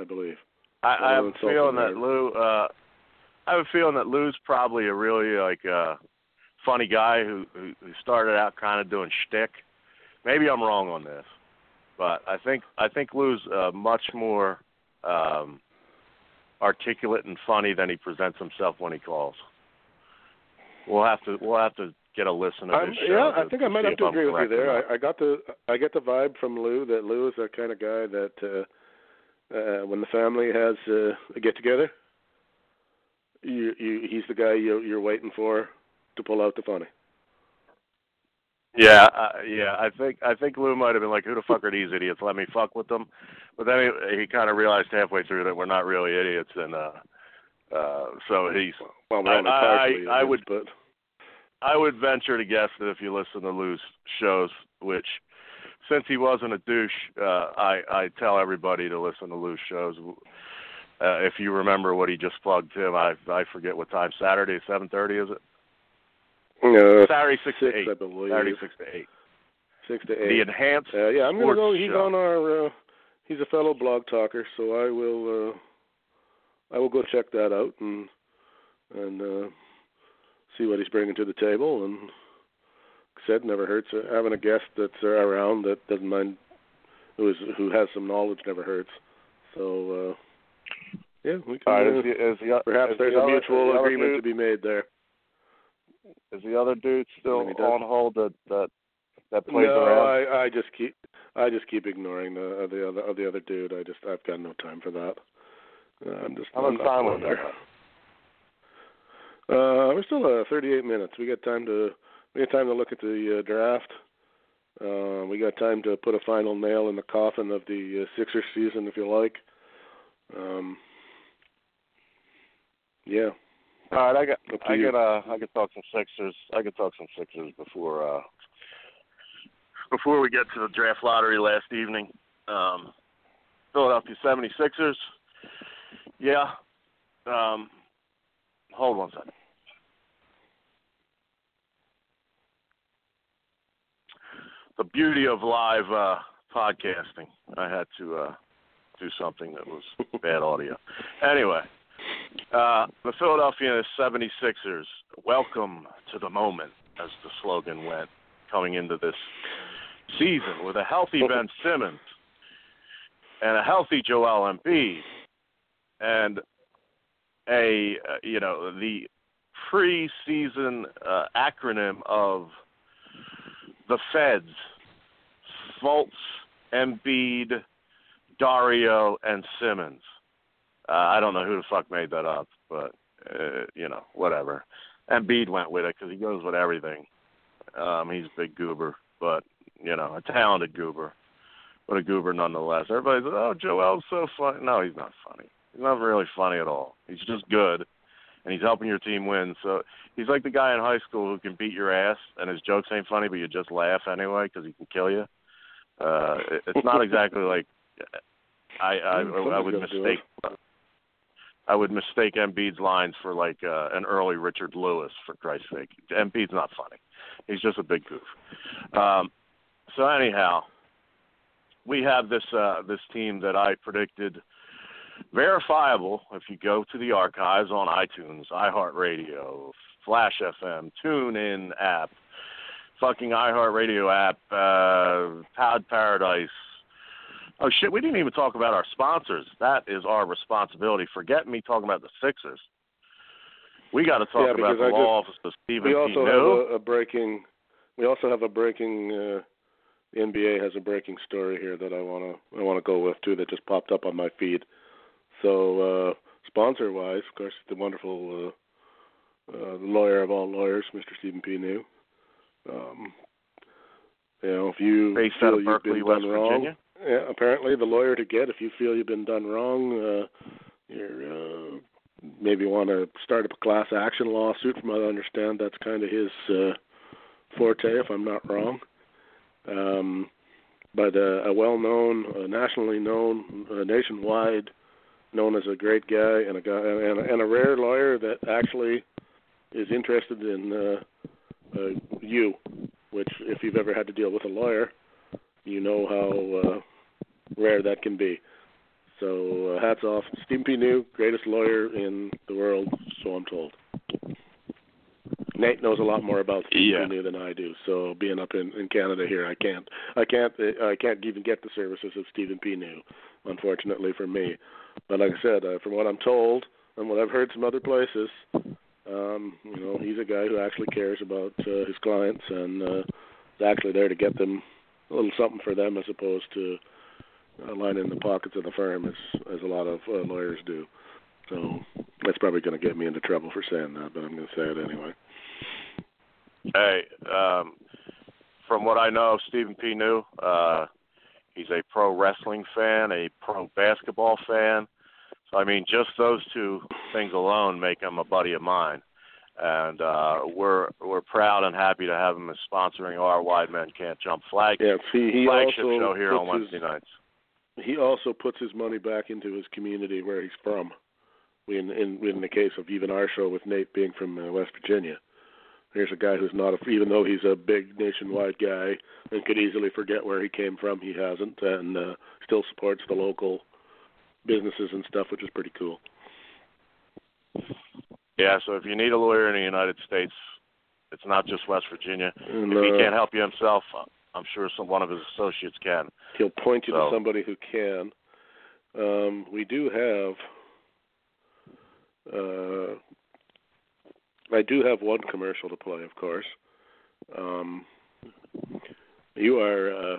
I believe.
I, I have a feeling that
there.
Lou. Uh, I have a feeling that Lou's probably a really like uh, funny guy who, who who started out kind of doing shtick. Maybe I'm wrong on this, but I think I think Lou's uh, much more um, articulate and funny than he presents himself when he calls. We'll have to we'll have to get a listen to his show.
yeah, I think I might have to
I'm
agree with you there. I, I got the I get the vibe from Lou that Lou is that kind of guy that uh, uh, when the family has uh, a get together, you, you he's the guy you, you're waiting for to pull out the funny.
Yeah, uh, yeah. I think I think Lou might have been like, "Who the fuck are these idiots? Let me fuck with them." But then he, he kind of realized halfway through that we're not really idiots, and uh, uh, so he's.
Well, we're
I- I-
partially
I
idiots,
would-
but
I would venture to guess that if you listen to Lou's shows, which since he wasn't a douche, uh, I I tell everybody to listen to Lou's shows. Uh, if you remember what he just plugged, Tim, I I forget what time. Saturday, seven thirty, is it?
Uh,
Saturday, six,
six,
to eight.
I believe.
Saturday, six to eight.
Six to
The enhanced.
Uh, yeah, I'm gonna go. He's
show.
on our. Uh, he's a fellow blog talker, so I will. Uh, I will go check that out and and uh, see what he's bringing to the table. And like I said, never hurts uh, having a guest that's around that doesn't mind, who is who has some knowledge. Never hurts. So uh, yeah, we can.
All right,
uh,
is the, is the,
perhaps
is
there's
the
a mutual
other
agreement to be made there.
Is the other dude still
When he
on hold that that that plays
no,
around?
I I just keep I just keep ignoring the uh, the other the other dude. I just I've got no time for that. Uh, I'm just I'm
much
not
time
going there. Uh, we're still uh, 38 minutes. We got time to we got time to look at the uh, draft. Uh, we got time to put a final nail in the coffin of the uh, Sixers season, if you like. Um, yeah.
All right, I got I
you.
could uh I could talk some Sixers. I could talk some Sixers before uh before we get to the draft lottery last evening. Um Philadelphia 76ers. Yeah. Um hold one second. The beauty of live uh podcasting. I had to uh do something that was bad audio. Anyway, uh, the Philadelphia 76ers, welcome to the moment, as the slogan went, coming into this season with a healthy Ben Simmons and a healthy Joel Embiid and a, uh, you know, the preseason uh, acronym of the Feds, Fultz, Embiid, Dario, and Simmons. Uh, I don't know who the fuck made that up, but uh, you know, whatever. Embiid went with it because he goes with everything. Um, he's a big goober, but you know, a talented goober, but a goober nonetheless. Everybody's like, oh, Joel's so funny. No, he's not funny. He's not really funny at all. He's just good, and he's helping your team win. So he's like the guy in high school who can beat your ass, and his jokes ain't funny, but you just laugh anyway because he can kill you. Uh, it, it's not exactly like I I,
Mm,
I would
somebody's gotta do it.
mistake I would mistake Embiid's lines for like uh, an early Richard Lewis for Christ's sake. Embiid's not funny. He's just a big goof. Um, so anyhow, we have this uh, this team that I predicted verifiable if you go to the archives on iTunes, iHeartRadio, Flash FM, TuneIn app, fucking iHeartRadio app, uh, Pod Paradise. Oh shit, we didn't even talk about our sponsors. That is our responsibility. Forget me talking about the Sixers. We got to talk
Yeah,
about the
I
law office of Stephen
we also have a, a breaking. We also have a breaking. Uh, the NBA has a breaking story here that I wanna I wanna go with too that just popped up on my feed. So uh, sponsor wise, of course, the wonderful uh, uh, lawyer of all lawyers, Mr. Stephen P. New. Um, you know, if you
based
feel
out of
you've
Beckley,
been
West
wrong,
Virginia.
Yeah, apparently the lawyer to get if you feel you've been done wrong, uh, you're uh, maybe want to start up a class action lawsuit. From what I understand, that's kind of his uh, forte, if I'm not wrong. Um, but uh, a well-known, uh, nationally known, uh, nationwide, known as a great guy and a guy and, and a rare lawyer that actually is interested in uh, uh, you. Which, if you've ever had to deal with a lawyer, you know how uh, rare that can be. So uh, hats off, Stephen P. New, greatest lawyer in the world, so I'm told. Nate knows a lot more about Stephen
Yeah.
P. New than I do. So being up in, in Canada here, I can't, I can't, I can't even get the services of Stephen P. New, unfortunately for me. But like I said, uh, from what I'm told and what I've heard some other places, um, you know, he's a guy who actually cares about uh, his clients and uh, is actually there to get them a little something for them as opposed to uh, lining the pockets of the firm as as a lot of uh, lawyers do. So that's probably going to get me into trouble for saying that, but I'm going to say it anyway.
Hey, um, from what I know Stephen P. New, uh, he's a pro wrestling fan, a pro basketball fan. So I mean, just those two things alone make him a buddy of mine, and uh, we're we're proud and happy to have him as sponsoring our Wide Men Can't Jump flag
Yeah, he he
flagship
also
show here on Wednesday
his,
nights.
he also puts his money back into his community where he's from. In in in the case of even our show with Nate being from uh, West Virginia, here's a guy who's not a, even though he's a big nationwide guy and could easily forget where he came from, he hasn't, and uh, still supports the local businesses and stuff, which is pretty cool.
Yeah, so if you need a lawyer in the United States, it's not just West Virginia.
And,
If he
uh,
can't help you himself, I'm sure some one of his associates can.
he'll point you
So-
to somebody who can. Um, we do have. Uh, I do have one commercial to play, of course. Um, you are uh,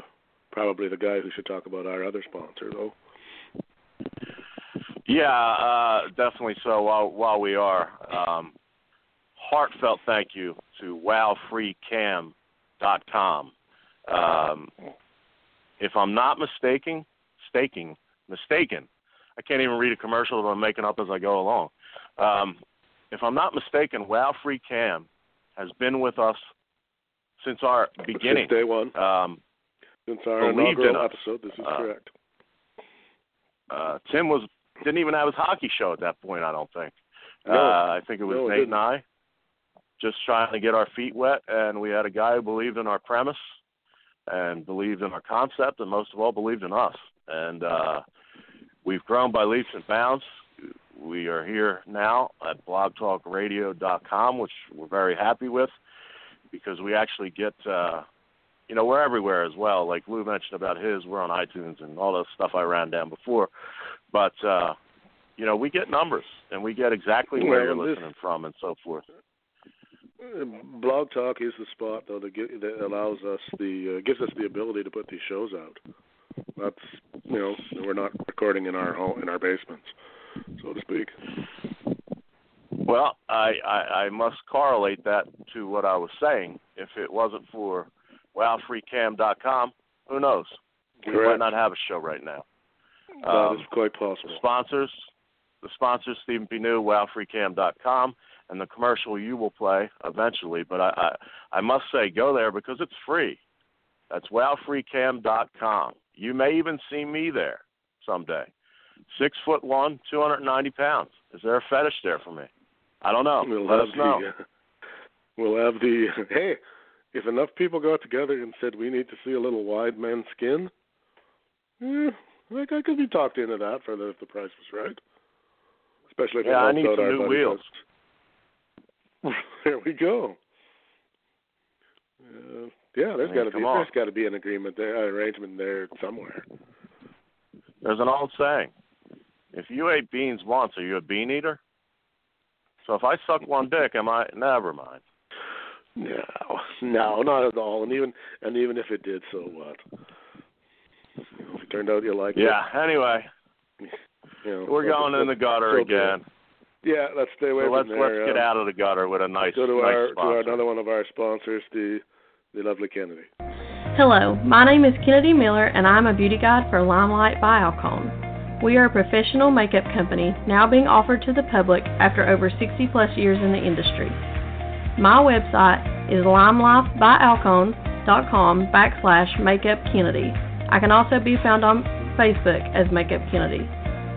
probably the guy who should talk about our other sponsor, though.
Yeah, uh, definitely so. While while we are, um, heartfelt thank you to WowFreeCam.com. Um, if I'm not mistaken, staking, mistaken, I can't even read a commercial that I'm making up as I go along. Um, if I'm not mistaken, Wow Free Cam has been with us since our beginning.
Since day one,
Um,
since our
believed in
inaugural episode, this is
Uh,
correct.
uh, Tim was didn't even have his hockey show at that point. I don't think.
No.
uh, I think it was
No,
Nate
didn't.
and I, just trying to get our feet wet, and we had a guy who believed in our premise, and believed in our concept, and most of all believed in us. And uh, we've grown by leaps and bounds. We are here now at blogtalkradio.com, which we're very happy with, because we actually get. Uh, you know, we're everywhere as well. Like Lou mentioned about his, we're on iTunes and all the stuff I ran down before. But uh, you know, we get numbers and we get exactly where
Well,
you're listening from and so forth.
Blog Talk is the spot though that, gi- that allows us the uh, gives us the ability to put these shows out. That's you know we're not recording in our home in our basements, so to speak.
Well, I, I, I must correlate that to what I was saying. If it wasn't for wowfreecam.com, who knows? We might not have a show right now.
That
Um,
is quite
the
possible.
sponsors, the sponsors, Stephen P. New, wowfreecam.com, and the commercial you will play eventually. But I, I, I must say, go there because it's free. That's wowfreecam.com. You may even see me there someday. Six foot one, 290 pounds. Is there a fetish there for me? I don't know.
We'll
Let
have
us know.
the uh, we'll have the hey. If enough people got together and said we need to see a little wide man skin, yeah, like I could be talked into that for the if the price was right. Especially if
Yeah, I need some new wheels.
there we go. Uh, yeah, there's got to be there's got to be an agreement there, an arrangement there somewhere.
There's an old saying: if you ate beans once, are you a bean eater? So if I suck one dick, am I? Never mind.
No, no, not at all. And even and even if it did, so what? If it turned out you liked it.
Yeah. Anyway,
you know,
we're
let's-
going in the
let's-
gutter
so be
again.
Yeah, let's stay away
So
from
let's
there.
let's get
um,
out of the gutter with a nice,
Go to
nice
our to our, another one of our sponsors, the the lovely Kennedy.
Hello, my name is Kennedy Miller, and I'm a beauty guide for LimeLife by Alcone. We are a professional makeup company now being offered to the public after over 60 plus years in the industry. My website is limelifebyalcone.com backslash makeup Kennedy. I can also be found on Facebook as Makeup Kennedy.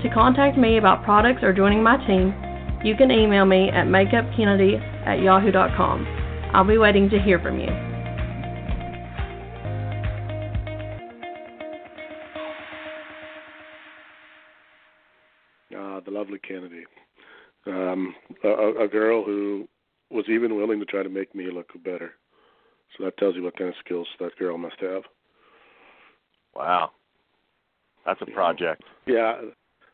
To contact me about products or joining my team, you can email me at makeupkennedy at yahoo.com. I'll be waiting to hear from you.
Ah, the lovely Kennedy. Um, a, a girl who was even willing to try to make me look better. So that tells you what kind of skills that girl must have.
Wow, that's a project.
Yeah,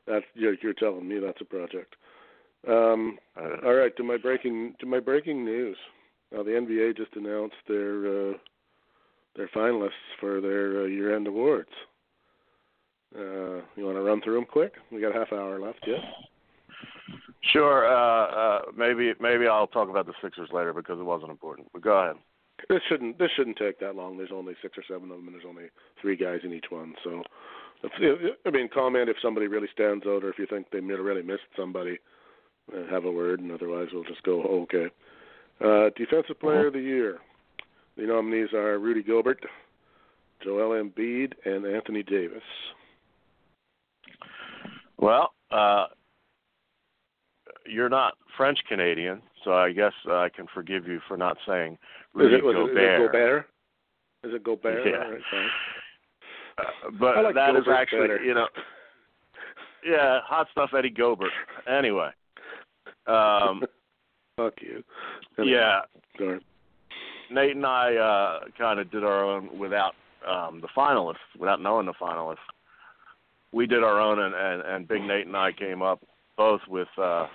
that's you're, you're telling me that's a project. Um,
Uh,
all right, to my breaking to my breaking news. Now the NBA just announced their uh, their finalists for their uh, year-end awards. Uh, you want to run through them quick? We got a half hour left. Yeah.
Sure. Uh, uh, maybe maybe I'll talk about the Sixers later because it wasn't important. But go ahead.
This shouldn't this shouldn't take that long. There's only six or seven of them, and there's only three guys in each one. So, if, I mean, comment if somebody really stands out, or if you think they really missed somebody, uh, have a word, and otherwise we'll just go okay. Uh, Defensive Player of the Year. The nominees are Rudy Gilbert, Joel Embiid, and Anthony Davis.
Well, uh, you're not French Canadian, so I guess uh, I can forgive you for not saying Rudy
is it, was it-
Gobert.
Is it Gobert? Is it Gobert?
Yeah.
Right.
Uh, but
like
that is
Gobert
actually,
better.
you know, yeah, hot stuff Eddie Gobert. Anyway, um,
Fuck you.
yeah,
Sorry.
Nate and I uh, kind of did our own without um, the finalists, without knowing the finalists. We did our own, and, and, and Big Nate and I came up both with uh,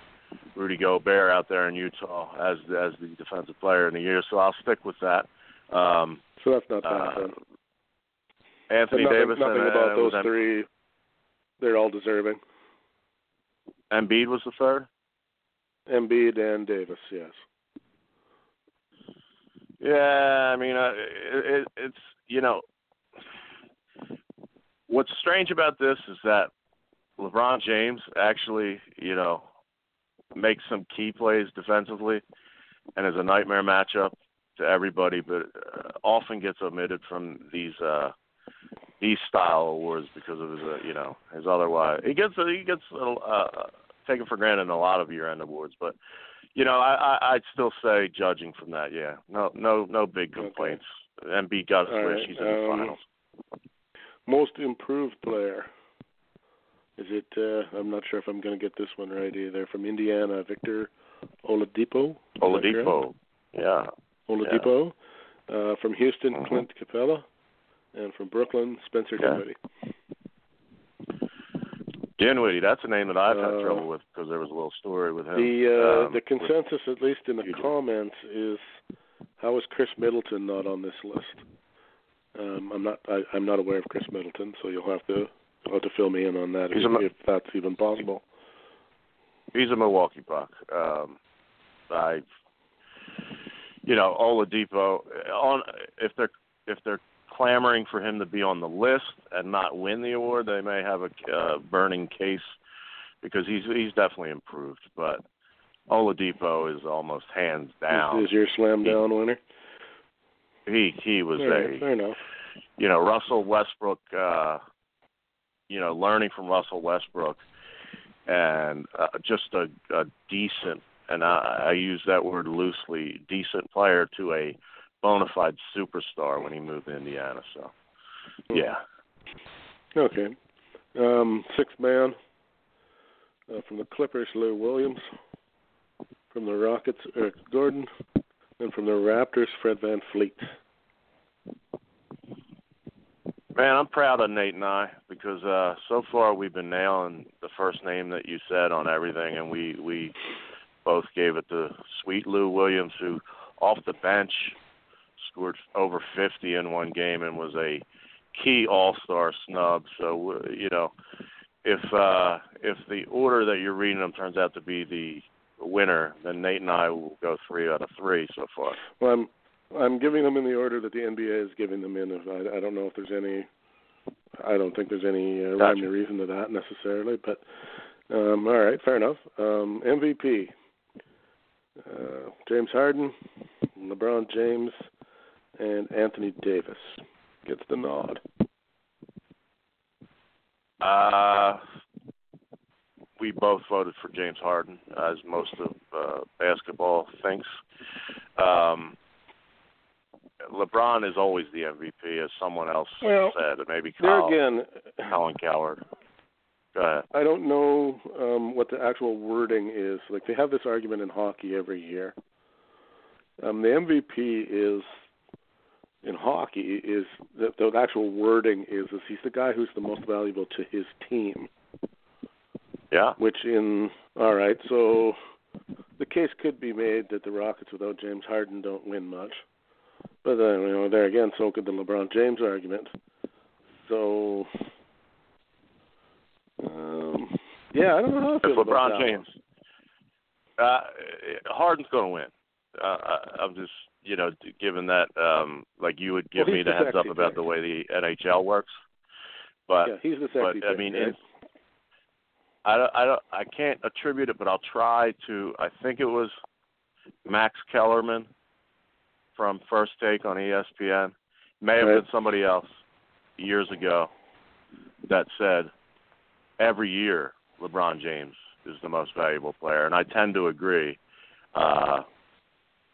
Rudy Gobert out there in Utah as as the defensive player in the year. So I'll stick with that. Um,
So that's not bad.
uh. Anthony
nothing,
Davis
nothing
and,
about those
Em-
three. They're all deserving.
Embiid was the third.
Embiid and Davis, yes.
Yeah, I mean, uh, it, it, it's you know, what's strange about this is that LeBron James actually, you know, makes some key plays defensively, and is a nightmare matchup to everybody, but uh, often gets omitted from these uh these style awards because of his, uh, you know, his otherwise he gets he gets uh, taken for granted in a lot of year-end awards, but you know, I, I I'd still say judging from that, yeah, no no no big complaints. Embiid got a
All
switch.
right,
He's in the
um,
finals.
Most improved player. Is it? Uh, I'm not sure if I'm going to get this one right either. From Indiana, Victor Oladipo. Is that correct?
Oladipo, yeah.
Oladipo. Uh, from Houston,
Mhm.
Clint Capela, and from Brooklyn, Spencer
Yeah.
Dinwiddie.
Dinwiddie, that's a name that I've had
Uh,
trouble with because there was a little story with him.
The uh,
um,
the consensus, at least in the comments, is how is Khris Middleton not on this list? Um, I'm not I, I'm not aware of Khris Middleton, so you'll have to have to fill me in on that if,
a
if that's even possible.
he's a Milwaukee Buck. Um, I, you know, Oladipo on if they're if they're clamoring for him to be on the list and not win the award, they may have a uh, burning case because he's he's definitely improved. But Oladipo is almost hands down.
Is, is your slam down winner?
He he was
right,
a
fair enough.
you know Russell Westbrook. uh You know, learning from Russell Westbrook and uh, just a, a decent, and I, I use that word loosely, decent player to a bona fide superstar when he moved to Indiana. So, yeah,
Okay. Um, sixth man uh, from the Clippers, Lou Williams. From the Rockets, Eric Gordon. And from the Raptors, Fred Van Fleet.
Man, I'm proud of Nate and I because uh so far we've been nailing the first name that you said on everything, and we we both gave it to Sweet Lou Williams, who off the bench scored over 50 in one game and was a key All-Star snub. So you know, if uh if the order that you're reading them turns out to be the winner, then Nate and I will go three out of three so far.
Well, I'm I'm giving them in the order that the NBA is giving them in. If I, I don't know if there's any I don't think there's any uh,
Gotcha.
rhyme or reason to that necessarily, but um, all right, fair enough. Um, MVP: uh, James Harden, LeBron James, and Anthony Davis gets the nod.
Uh, we both voted for James Harden, as most of uh, basketball thinks. Um, LeBron is always the MVP, as someone else
Well,
said, and maybe
There
Kyle,
again,
Colin Cowherd. Go ahead.
I don't know um, what the actual wording is. Like they have this argument in hockey every year. Um, the MVP is in hockey is the, the actual wording is is he's the guy who's the most valuable to his team.
Yeah.
Which in all right, so the case could be made that the Rockets without James Harden don't win much. But then you know there again, so could the LeBron James argument. So um, yeah, I don't know how I
If
feel
LeBron James, uh, Harden's going to win. Uh, I- I'm just, you know, given that, um, like you would give
Well,
me the heads up about the way the NHL works. But
Yeah, he's the sexy
but I mean,
right?
I don't, I don't, I can't attribute it, but I'll try to. I think it was Max Kellerman from First Take on ESPN. May have been somebody else years ago that said every year LeBron James is the most valuable player, and I tend to agree. Uh,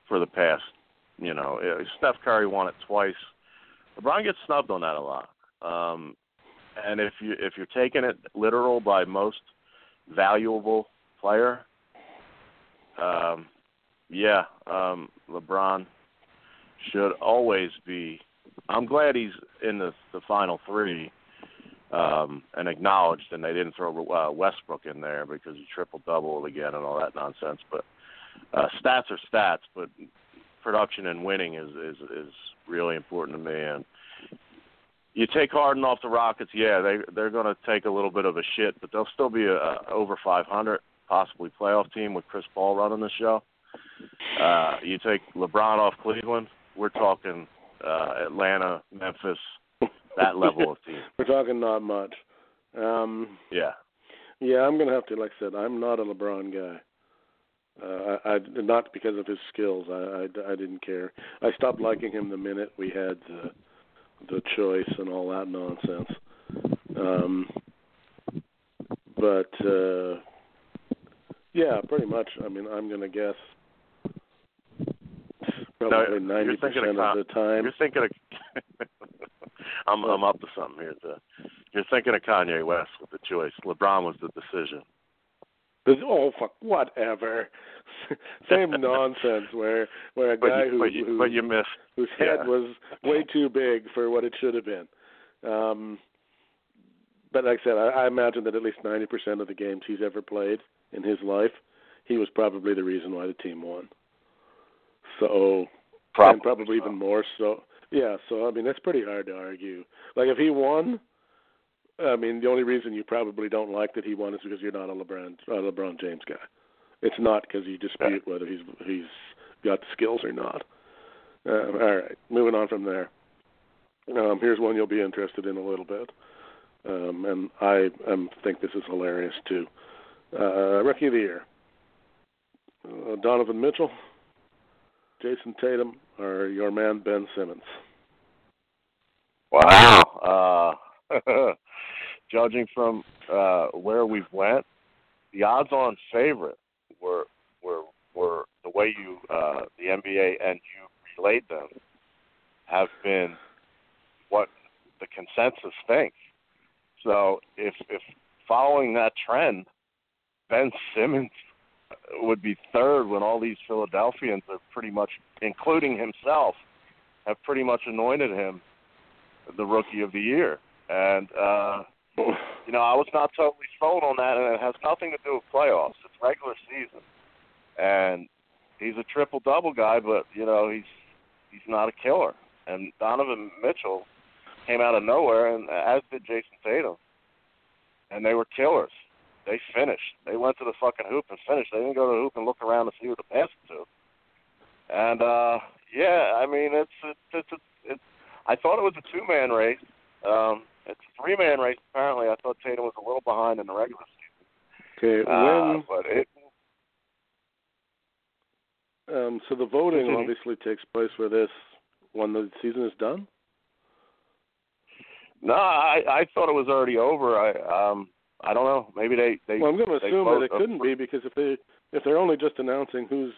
for the past, you know, uh, Steph Curry won it twice. LeBron gets snubbed on that a lot. Um, and if you if you're taking it literal by most valuable player, um, yeah, um, LeBron should always be. I'm glad he's in the the final three um, and acknowledged, and they didn't throw uh, Westbrook in there because he triple doubled again and all that nonsense. But uh, stats are stats, but production and winning is is is really important to me. And you take Harden off the Rockets, yeah, they they're going to take a little bit of a shit, but they'll still be a, a over 500, possibly playoff team with Chris Paul running the show. Uh, you take LeBron off Cleveland, we're talking uh, Atlanta, Memphis, that level of team.
We're talking not much. Um,
Yeah.
yeah, I'm gonna have to. Like I said, I'm not a LeBron guy. Uh, I, I not because of his skills. I, I I didn't care. I stopped liking him the minute we had the the choice and all that nonsense. Um, but uh, yeah, pretty much. I mean, I'm gonna guess probably
you're
ninety
thinking
percent
of
of the time.
You're thinking of. I'm I'm up to something here. To, you're thinking of Kanye West with the choice. LeBron was the decision.
Oh fuck, whatever. Same nonsense where where a guy
you,
who,
but you,
who
but you missed.
whose head
yeah.
was way too big for what it should have been. Um, but like I said, I, I imagine that at least ninety percent of the games he's ever played in his life, he was probably the reason why the team won. So and probably even more so. Yeah, so I mean that's pretty hard to argue. Like if he won, I mean the only reason you probably don't like that he won is because you're not a LeBron a LeBron James guy. It's not because you dispute whether he's he's got the skills or not. Uh, all right, moving on from there. Um, here's one you'll be interested in a little bit, um, and I um, think this is hilarious too. Uh, Rookie of the Year: uh, Donovan Mitchell, Jayson Tatum, or your man Ben Simmons.
Wow. Uh, judging from uh, where we've went, the odds-on favorite were were were the way you uh, the NBA and you relayed them have been what the consensus thinks. So if if following that trend, Ben Simmons would be third when all these Philadelphians are pretty much, including himself, have pretty much anointed him the rookie of the year. And uh you know, I was not totally sold on that and it has nothing to do with playoffs. It's regular season. And he's a triple double guy, but you know, he's he's not a killer. And Donovan Mitchell came out of nowhere and as did Jayson Tatum. And they were killers. They finished. They went to the fucking hoop and finished. They didn't go to the hoop and look around to see who to pass it to. And uh yeah, I mean it's it's it's, it's, it's I thought it was a two man race. Um it's a three man race. Apparently, I thought Tatum was a little behind in the regular
Okay,
season, uh,
when
but it
um, so the voting
Continue.
obviously takes place for this when the season is done.
no, I I thought it was already over. I um I don't know. Maybe they they
Well, I'm going to assume that it couldn't be because if they if they're only just announcing who's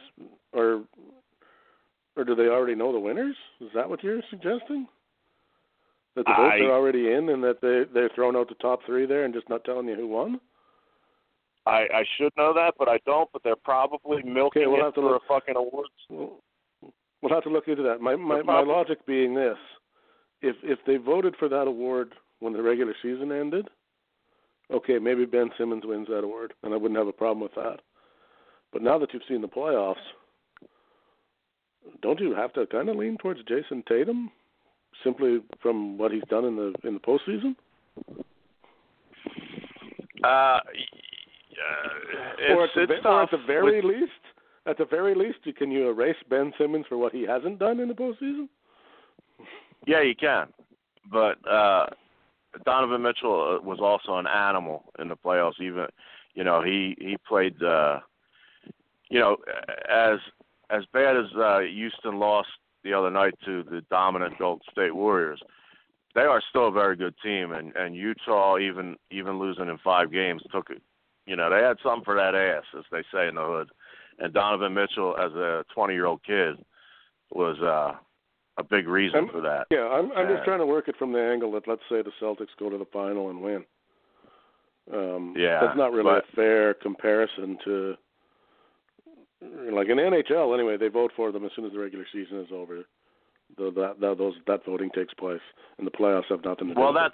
or or do they already know the winners? Is that what you're suggesting? That the votes
I-
are already in and that they they're throwing out the top three there and just not telling you who won?
I I should know that, but I don't. But they're probably milking
Okay, we'll
it
have to
for
look.
a fucking awards.
Well, we'll have to look into that. My my, my logic being this: if if they voted for that award when the regular season ended, okay, maybe Ben Simmons wins that award, and I wouldn't have a problem with that. But now that you've seen the playoffs, don't you have to kind of lean towards Jayson Tatum, simply from what he's done in the in the postseason?
Uh, yeah,
or at
it's,
the, or at the very
with-
least, at the very least, can you erase Ben Simmons for what he hasn't done in the postseason?
Yeah, you can. But uh Donovan Mitchell uh, was also an animal in the playoffs. Even, you know, he he played. uh You know, as as bad as uh Houston lost the other night to the dominant Golden State Warriors, they are still a very good team. And and Utah, even even losing in five games, took it. You know, they had something for that ass, as they say in the hood. And Donovan Mitchell, as a 20 year old kid, was uh a big reason
I'm-
for that.
Yeah, I'm I'm just
Uh,
trying to work it from the angle that let's say the Celtics go to the final and win. Um,
Yeah,
that's not really
but-
a fair comparison to like in NHL anyway. They vote for them as soon as the regular season is over. The, that that those that voting takes place, and the playoffs have nothing to do.
Well, that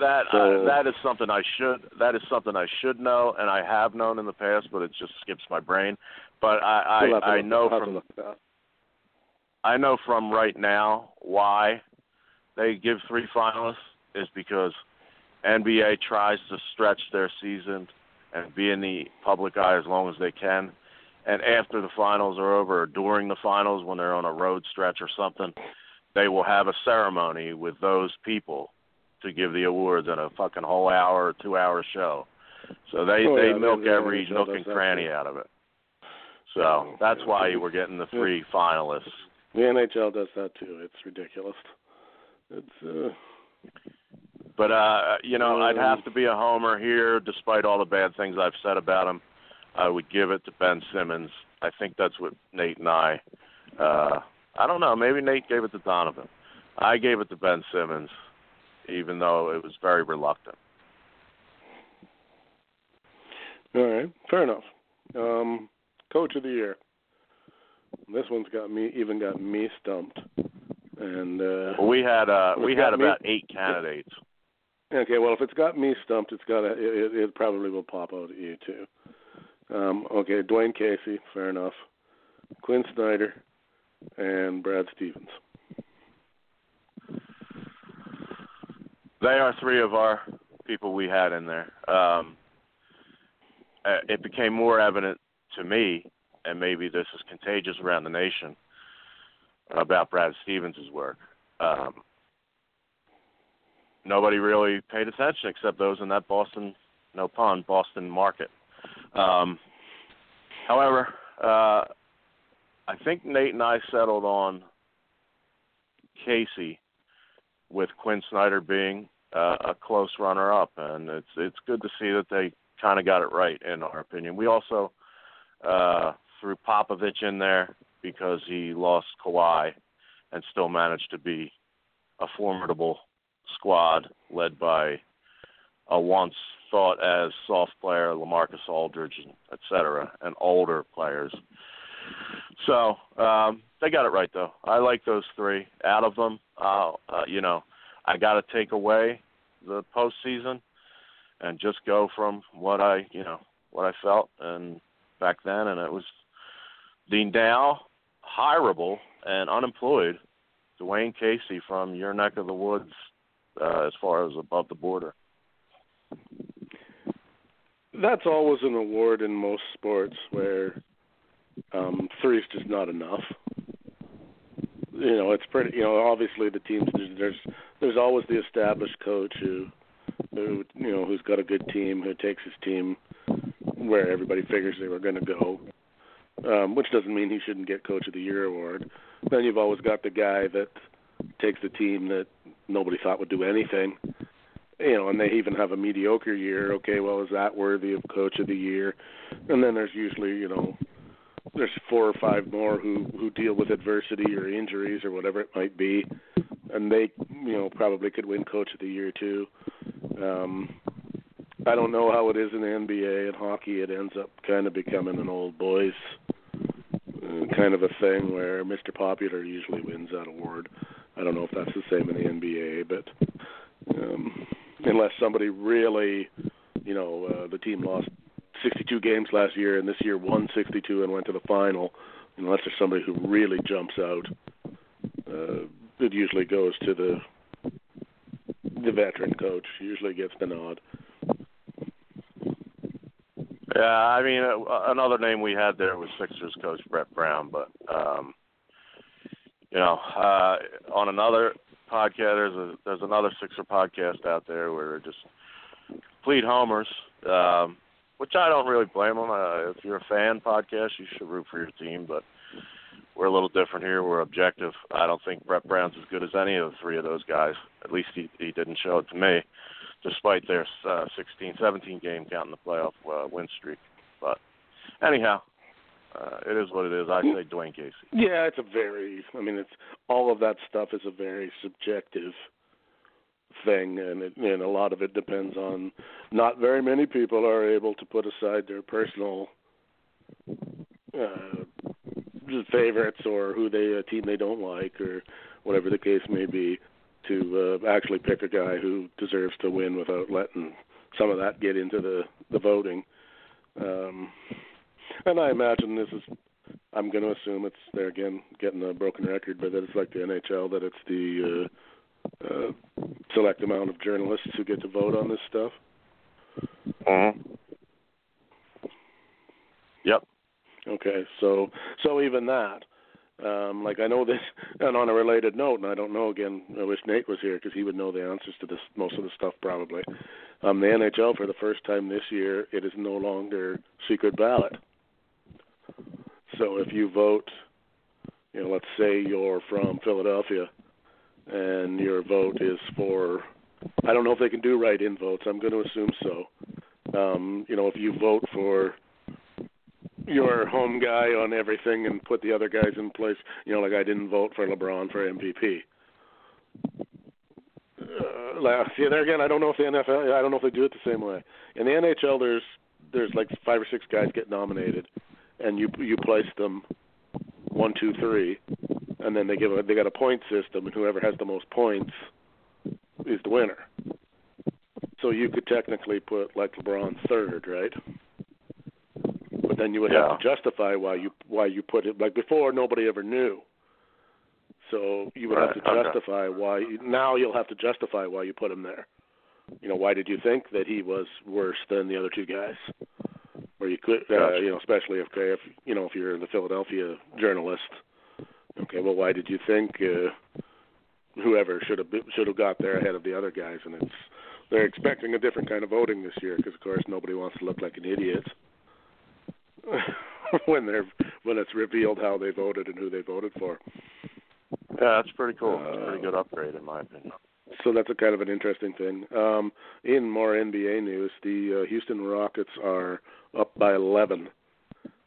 that
So-
uh, that is something I should that is something I should know, and I have known in the past, but it just skips my brain. But I
We'll have to
I, I know
we'll have to
from
look at that.
I know from right now why they give three finalists is because NBA tries to stretch their season and be in the public eye as long as they can. And after the finals are over, or during the finals, when they're on a road stretch or something, they will have a ceremony with those people to give the awards in a fucking whole hour or two hour show. So they
Oh,
they
yeah,
milk
the
every nook and cranny out of it. So that's why we're getting the three finalists.
The NHL does that too. It's ridiculous. It's uh,
But uh, you know, I'd
Um,
have to be a homer here, despite all the bad things I've said about him. I would give it to Ben Simmons. I think that's what Nate and I. Uh, I don't know. Maybe Nate gave it to Donovan. I gave it to Ben Simmons, even though it was very reluctant.
all right. Fair enough. Um, Coach of the year. This one's got me even got me stumped. And uh,
Well, we had uh, we had
me-
about eight candidates.
Okay, well, if it's got me stumped, it's got to, it, it probably will pop out at you too. Um, okay, Dwane Casey, fair enough. Quin Snyder and Brad Stevens.
They are three of our people we had in there. Um, uh, it became more evident to me, and maybe this is contagious around the nation, about Brad Stevens' work. Um, nobody really paid attention except those in that Boston, no pun, Boston market. Um, however, uh, I think Nate and I settled on Casey with Quin Snyder being uh, a close runner-up, and it's it's good to see that they kind of got it right in our opinion. We also uh, threw Popovich in there because he lost Kawhi and still managed to be a formidable squad led by a once thought as soft player LaMarcus Aldridge, et cetera, and older players. So um, they got it right though. I like those three. Out of them, uh, uh, you know, I got to take away the postseason and just go from what I, you know, what I felt and back then, and it was the now hireable and unemployed Dwane Casey from your neck of the woods, uh, as far as above the border.
That's always an award in most sports where um, is just not enough. you know, it's pretty. You know, obviously the teams there's there's always the established coach who who you know who's got a good team who takes his team where everybody figures they were going to go. Um, which doesn't mean he shouldn't get Coach of the Year award. Then you've always got the guy that takes the team that nobody thought would do anything, you know, and they even have a mediocre year. Okay, well, is that worthy of Coach of the Year? And then there's usually, you know, there's four or five more who who deal with adversity or injuries or whatever it might be, and they, you know, probably could win Coach of the Year too. Um, I don't know how it is in the NBA and hockey. It ends up kind of becoming an old boys kind of a thing where Mr. Popular usually wins that award. I don't know if that's the same in the NBA, but um, unless somebody really, you know, uh, the team lost 62 games last year and this year won 62 and went to the final, unless there's somebody who really jumps out, uh, it usually goes to the the veteran coach. Usually gets the nod.
Yeah, I mean, uh, another name we had there was Sixers coach Brett Brown, but um, you know, uh, on another podcast, there's a there's another Sixer podcast out there where they're just complete homers, um, which I don't really blame them. Uh, if you're a fan podcast, you should root for your team, but we're a little different here. We're objective. I don't think Brett Brown's as good as any of the three of those guys. At least he he didn't show it to me despite their uh, 16, 17 game count in the playoff uh, win streak. But anyhow, uh, it is what it is. I say Dwane Casey.
Yeah, it's a very. I mean, it's all of that stuff is a very subjective thing, and it, and a lot of it depends on. Not very many people are able to put aside their personal uh, favorites or who they a team they don't like or whatever the case may be to uh, actually pick a guy who deserves to win without letting some of that get into the the voting. Um, and I imagine this is. I'm going to assume it's there again, getting a broken record, but that it's like the NHL, that it's the uh, uh, select amount of journalists who get to vote on this stuff.
Mm-hmm. Yep.
Okay, so so even that, um, like I know this, and on a related note, and I don't know again. I wish Nate was here because he would know the answers to this most of the stuff probably. Um, the NHL for the first time this year, it is no longer secret ballot. So if you vote, you know, let's say you're from Philadelphia, and your vote is for, I don't know if they can do write-in votes. I'm going to assume so. Um, you know, if you vote for your home guy on everything and put the other guys in place. You know, like I didn't vote for LeBron for MVP. Uh, see there again. I don't know if the NFL. I don't know if they do it the same way. In the NHL, there's there's like five or six guys get nominated, and you you place them one, two, three, and then they give a they got a point system, and whoever has the most points is the winner. So you could technically put like LeBron third, right? But then you would
yeah.
have to justify why you why you put it like before nobody ever knew. So you would
right.
have to justify
okay.
why now you'll have to justify why you put him there. You know, why did you think that he was worse than the other two guys? Or you could, uh,
gotcha.
you know, especially if if you know if you're the Philadelphia journalist. Okay, well, why did you think uh, whoever should have should have got there ahead of the other guys? And it's they're expecting a different kind of voting this year because, of course, nobody wants to look like an idiot. when they're when it's revealed how they voted and who they voted for.
Yeah, that's pretty cool. It's a pretty
Uh,
good upgrade in my opinion.
So that's a kind of an interesting thing. Um, in more NBA news, the uh, Houston Rockets are up by 11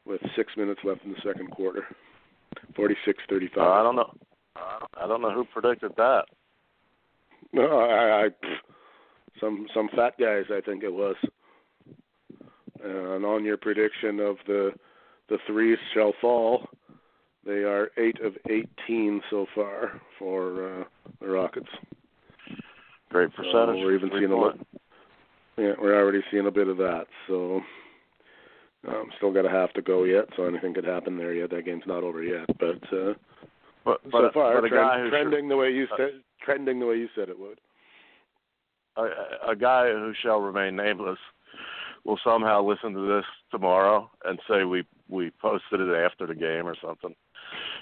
with six minutes left in the second quarter, 46-35.
Uh, I don't know. I don't know who predicted that.
No, I, I some some fat guys, I think it was. And on your prediction of the the threes shall fall, they are eight of eighteen so far for uh, the Rockets.
Great percentage.
So we're even seeing a little. Yeah, we're already seeing a bit of that. So um, still got a half to go yet, so anything could happen there yet. That game's not over yet, but uh,
But,
so far
but a
trend, trending the way you
uh,
said trending the way you said it would.
a, a guy who shall remain nameless will somehow listen to this tomorrow and say we we posted it after the game or something.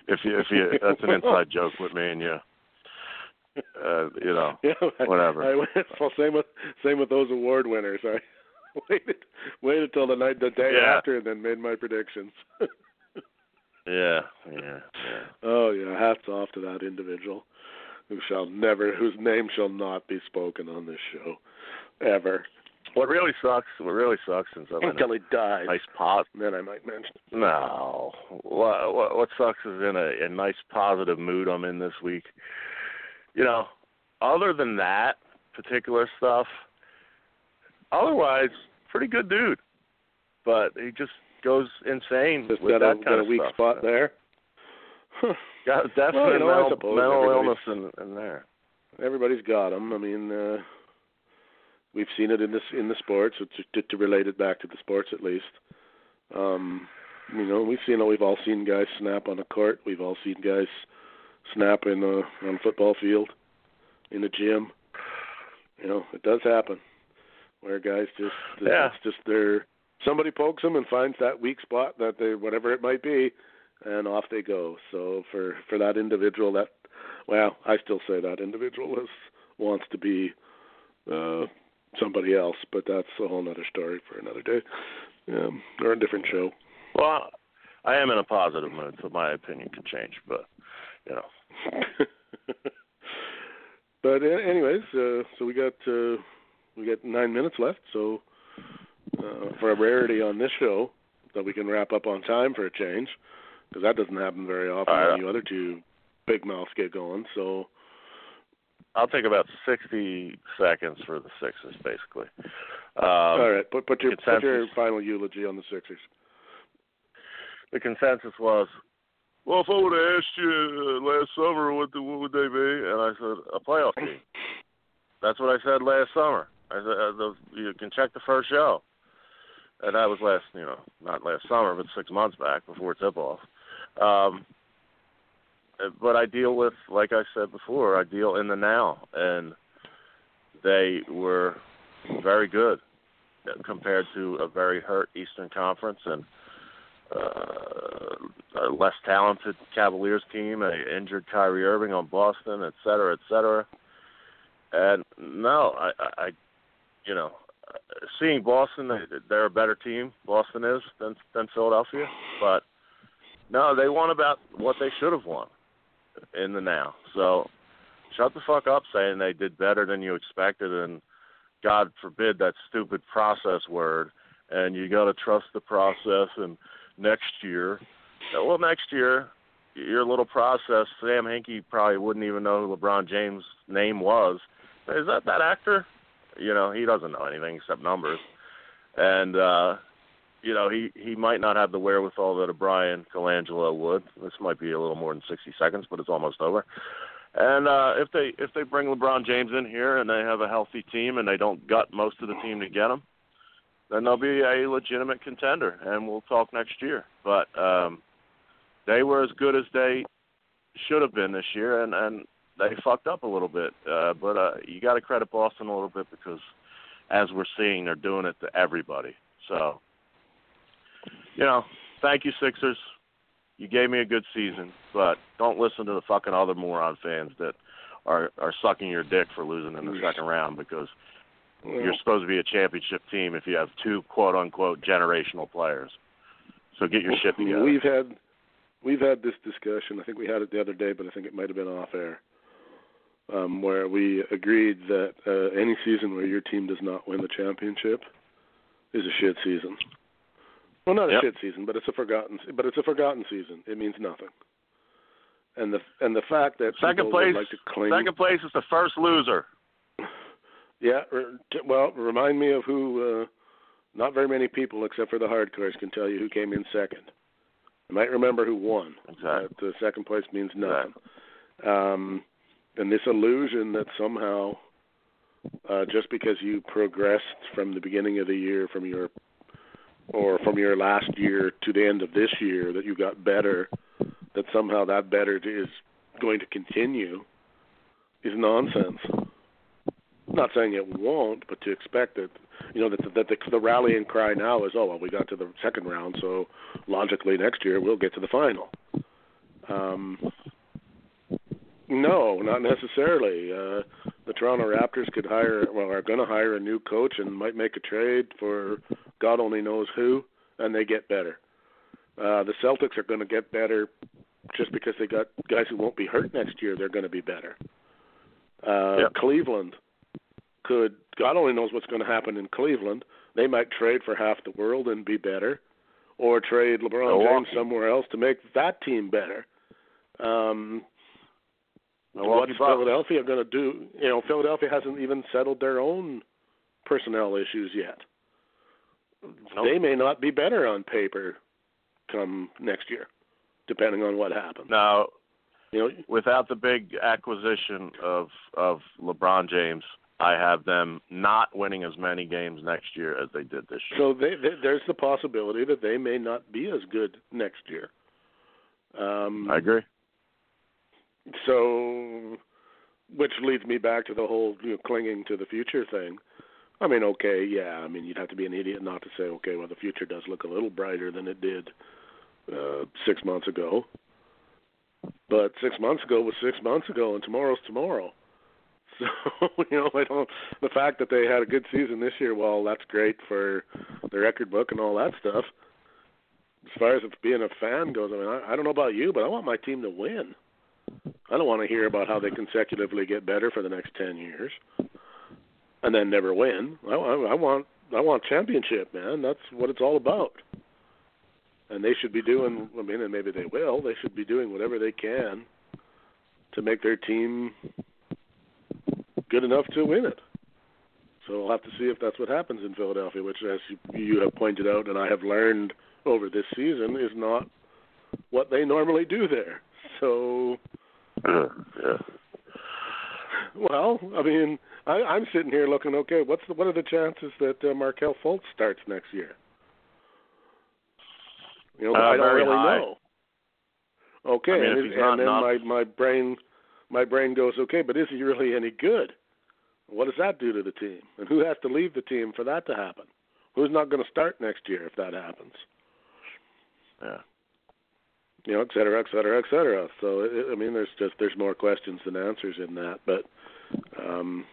if you if you that's an inside joke with me and you. Uh, you know,
Yeah,
whatever.
I, went, well, same with same with those award winners. I waited waited till the night the day
Yeah.
after and then made my predictions.
yeah, yeah, yeah.
oh yeah, hats off to that individual who shall never whose name shall not be spoken on this show ever
What really sucks, what really sucks, since I'm
until he
a
dies.
nice pos.
Then I might mention.
No, what, what what sucks is in a, a nice positive mood I'm in this week. You know, other than that particular stuff, otherwise pretty good dude. But he just goes insane
Just
with
got a,
that
got
kind
a
of
weak
stuff.
spot there.
Got a definite
Well, you know,
mental, mental illness in, in there.
Everybody's got them. I mean, uh, we've seen it in this in the sports. To, to, to relate it back to the sports, at least. Um, you know, we've seen we've all seen guys snap on a court. We've all seen guys snap in a on a football field, in a gym. You know, it does happen. Where guys just
Yeah.
it's just their somebody pokes them and finds that weak spot that they whatever it might be, and off they go. So for for that individual, that well, I still say that individual is wants to be uh somebody else, but that's a whole other story for another day, um, or a different show.
Well, I am in a positive mood, so my opinion could change. But you know,
but anyways, uh, so we got uh, we got nine minutes left. So uh, for a rarity on this show, that we can wrap up on time for a change, because that doesn't happen very often
right.
when you other two big mouths get going. So
I'll take about sixty seconds for the Sixers, basically. Um,
all right, put put your put your final eulogy on the Sixers.
the consensus was, well, if I would have asked you uh, last summer, what, the, what would they be? And I said, a playoff team. That's what I said last summer. I said, uh, the, you can check the first show. And that was last, you know, not last summer, but six months back before tip off. Um, but I deal with, like I said before, I deal in the now. And they were very good compared to a very hurt Eastern Conference and uh, a less talented Cavaliers team, a injured Kyrie Irving on Boston, et cetera, et cetera. And no, I, I, you know, seeing Boston, they- they're a better team. Boston is than than Philadelphia, but no, they won about what they should have won in the now. So shut the fuck up saying they did better than you expected, and God forbid that stupid process word. And you got to trust the process and next year. Well, next year, your little process, Sam Hinkie probably wouldn't even know who LeBron James' name was. Is that that actor? You know, he doesn't know anything except numbers. And uh you know, he he might not have the wherewithal that a Bryan Colangelo would. This might be a little more than 60 seconds, but it's almost over. And uh if they if they bring LeBron James in here and they have a healthy team and they don't gut most of the team to get him, then they'll be a legitimate contender, and we'll talk next year. But um, they were as good as they should have been this year, and and they fucked up a little bit. Uh, but uh, you got to credit Boston a little bit because, as we're seeing, they're doing it to everybody. So, you know, thank you Sixers. You gave me a good season, but don't listen to the fucking other moron fans that are are sucking your dick for losing in the second round because you're supposed to be a championship team if you have two quote unquote generational players. So get your shit together.
We've had we've had this discussion. I think we had it the other day, but I think it might have been off air. Um, where we agreed that uh, any season where your team does not win the championship is a shit season. Well, not a
Yep.
shit season, but it's a forgotten. But it's a forgotten season. It means nothing. And the and the fact that
Second place.
like to claim
Second place is the first loser.
Yeah, well, remind me of who. Uh, not very many people, except for the hardcores, can tell you who came in second. You might remember who won.
Exactly.
But, uh, second place means nothing. Um, and this illusion that somehow, uh, just because you progressed from the beginning of the year, from your or from your last year to the end of this year, that you got better, that somehow that better is going to continue, is nonsense. Not saying it won't, but to expect that, you know, that the, that the, the rallying cry now is, oh well, we got to the second round, so logically next year we'll get to the final. Um, no, not necessarily. Uh, the Toronto Raptors could hire, well, are going to hire a new coach and might make a trade for God only knows who, and they get better. Uh, the Celtics are going to get better just because they got guys who won't be hurt next year. They're going to be better. Uh. Cleveland could, God only knows what's going to happen in Cleveland. They might trade for half the world and be better, or trade LeBron
Milwaukee.
James somewhere else to make that team better. Um,
Milwaukee
what's. Philadelphia going to do? You know, Philadelphia hasn't even settled their own personnel issues yet.
Nope.
They may not be better on paper come next year, depending on what happens.
Now,
You know,
without the big acquisition of of LeBron James, I have them not winning as many games next year as they did this year.
so they, they, there's the possibility that they may not be as good next year. Um,
I agree.
So, which leads me back to the whole you know, clinging to the future thing. I mean, okay, yeah. I mean, you'd have to be an idiot not to say, okay, well, the future does look a little brighter than it did uh, six months ago. But six months ago was six months ago, and tomorrow's tomorrow. So you know, I don't. The fact that they had a good season this year, well, that's great for the record book and all that stuff. As far as being a fan goes, I mean, I, I don't know about you, but I want my team to win. I don't want to hear about how they consecutively get better for the next ten years, and then never win. I, I, I want I want championship, man. That's what it's all about. And they should be doing. I mean, and maybe they will. They should be doing whatever they can to make their team good enough to win it. So we'll have to see if that's what happens in Philadelphia, which, as you, you have pointed out, and I have learned over this season, is not what they normally do there. So
yeah.
Well, I mean, I, I'm sitting here looking. Okay, what's the, what are the chances that uh, Markelle Fultz starts next year? You know,
Uh,
I don't really
high.
know. Okay,
I mean,
and, and
not
then
not-
my my brain my brain goes, okay, but is he really any good? What does that do to the team? And who has to leave the team for that to happen? Who's not going to start next year if that happens?
Yeah.
You know, et cetera, et cetera, et cetera. So it, I mean, there's just there's more questions than answers in that, but um,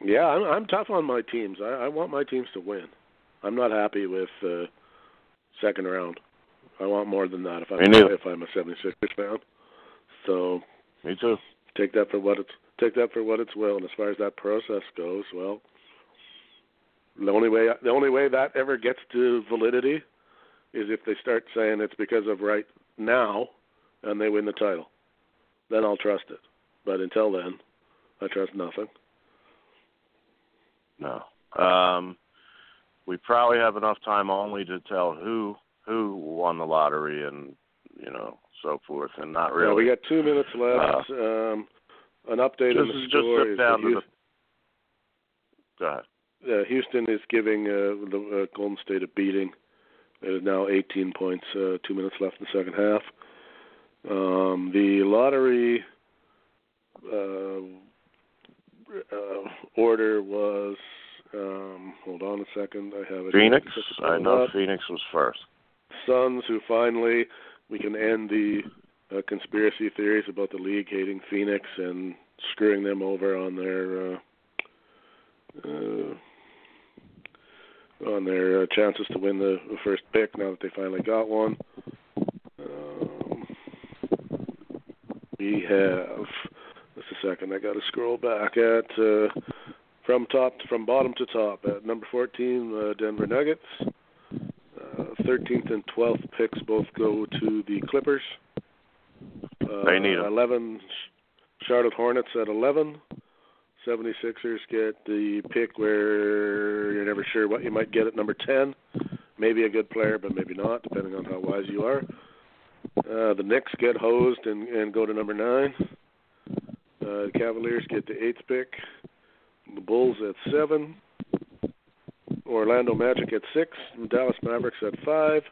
yeah, I'm, I'm tough on my teams. I, I want my teams to win. I'm not happy with uh, second round. I want more than that if I'm if I'm a 76ers fan. So
Me too.
take that for what it's take that for what it's will. And as far as that process goes, well, the only way the only way that ever gets to validity is if they start saying it's because of right now and they win the title. Then I'll trust it. But until then, I trust nothing.
No. Um, we probably have enough time only to tell who who won the lottery and you know so forth, and not really.
Now, we got two minutes left. um, an update on
just
the
just
score
zip
is
down to the. Go ahead.
uh, Houston is giving uh, the uh, Golden State a beating. It is now 18 points, uh, two minutes left in the second half. Um, the lottery uh, uh, order was. Um, hold on a second. I have it.
Phoenix.
Just to pull
I know
up.
Phoenix was first.
Suns, who finally we can end the uh, conspiracy theories about the league hating Phoenix and screwing them over on their uh, uh, on their uh, chances to win the, the first pick. Now that they finally got one, um, we have. Just a second. I got to scroll back at uh, from top from bottom to top. At number 14, uh, Denver Nuggets. Uh, 13th and 12th picks both go to the Clippers. Uh,
They need 'em.
11, Charlotte Hornets at 11. 76ers get the pick where you're never sure what you might get at number 10. Maybe a good player, but maybe not, depending on how wise you are. Uh, the Knicks get hosed and, and go to number 9. Uh, the Cavaliers get the eighth pick. The Bulls at 7. Orlando Magic at six, Dallas Mavericks at five,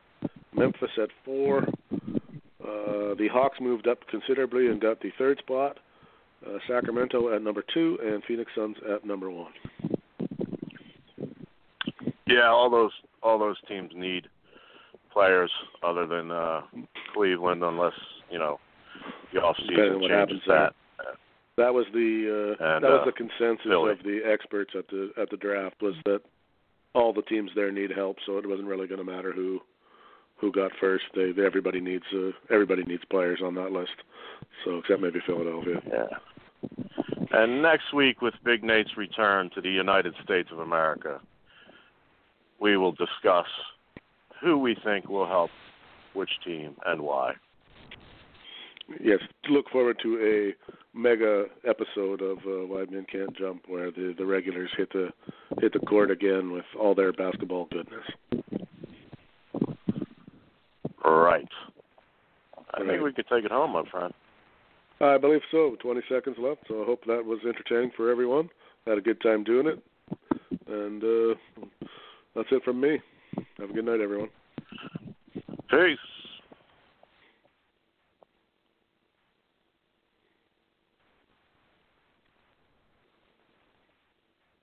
Memphis at four. Uh, the Hawks moved up considerably and got the third spot. Uh, Sacramento at number two, and Phoenix Suns at number one.
Yeah, all those all those teams need players other than uh, Cleveland, unless you know the off season changes
happens
that.
That was the uh,
And,
that was
uh,
the consensus
Philly.
of the experts at the at the draft was that all the teams there need help, so it wasn't really going to matter who who got first. They, they everybody needs uh, everybody needs players on that list. So except maybe Philadelphia.
Yeah. And next week, with Big Nate's return to the United States of America, we will discuss who we think will help which team and why.
Yes, look forward to a mega episode of uh, White Men Can't Jump where the the regulars hit the hit the court again with all their basketball goodness.
Right. I
Right.
think we could take it home, my friend.
I believe so. 20 seconds left, so I hope that was entertaining for everyone. Had a good time doing it. And uh, that's it from me. Have a good night, everyone.
Peace.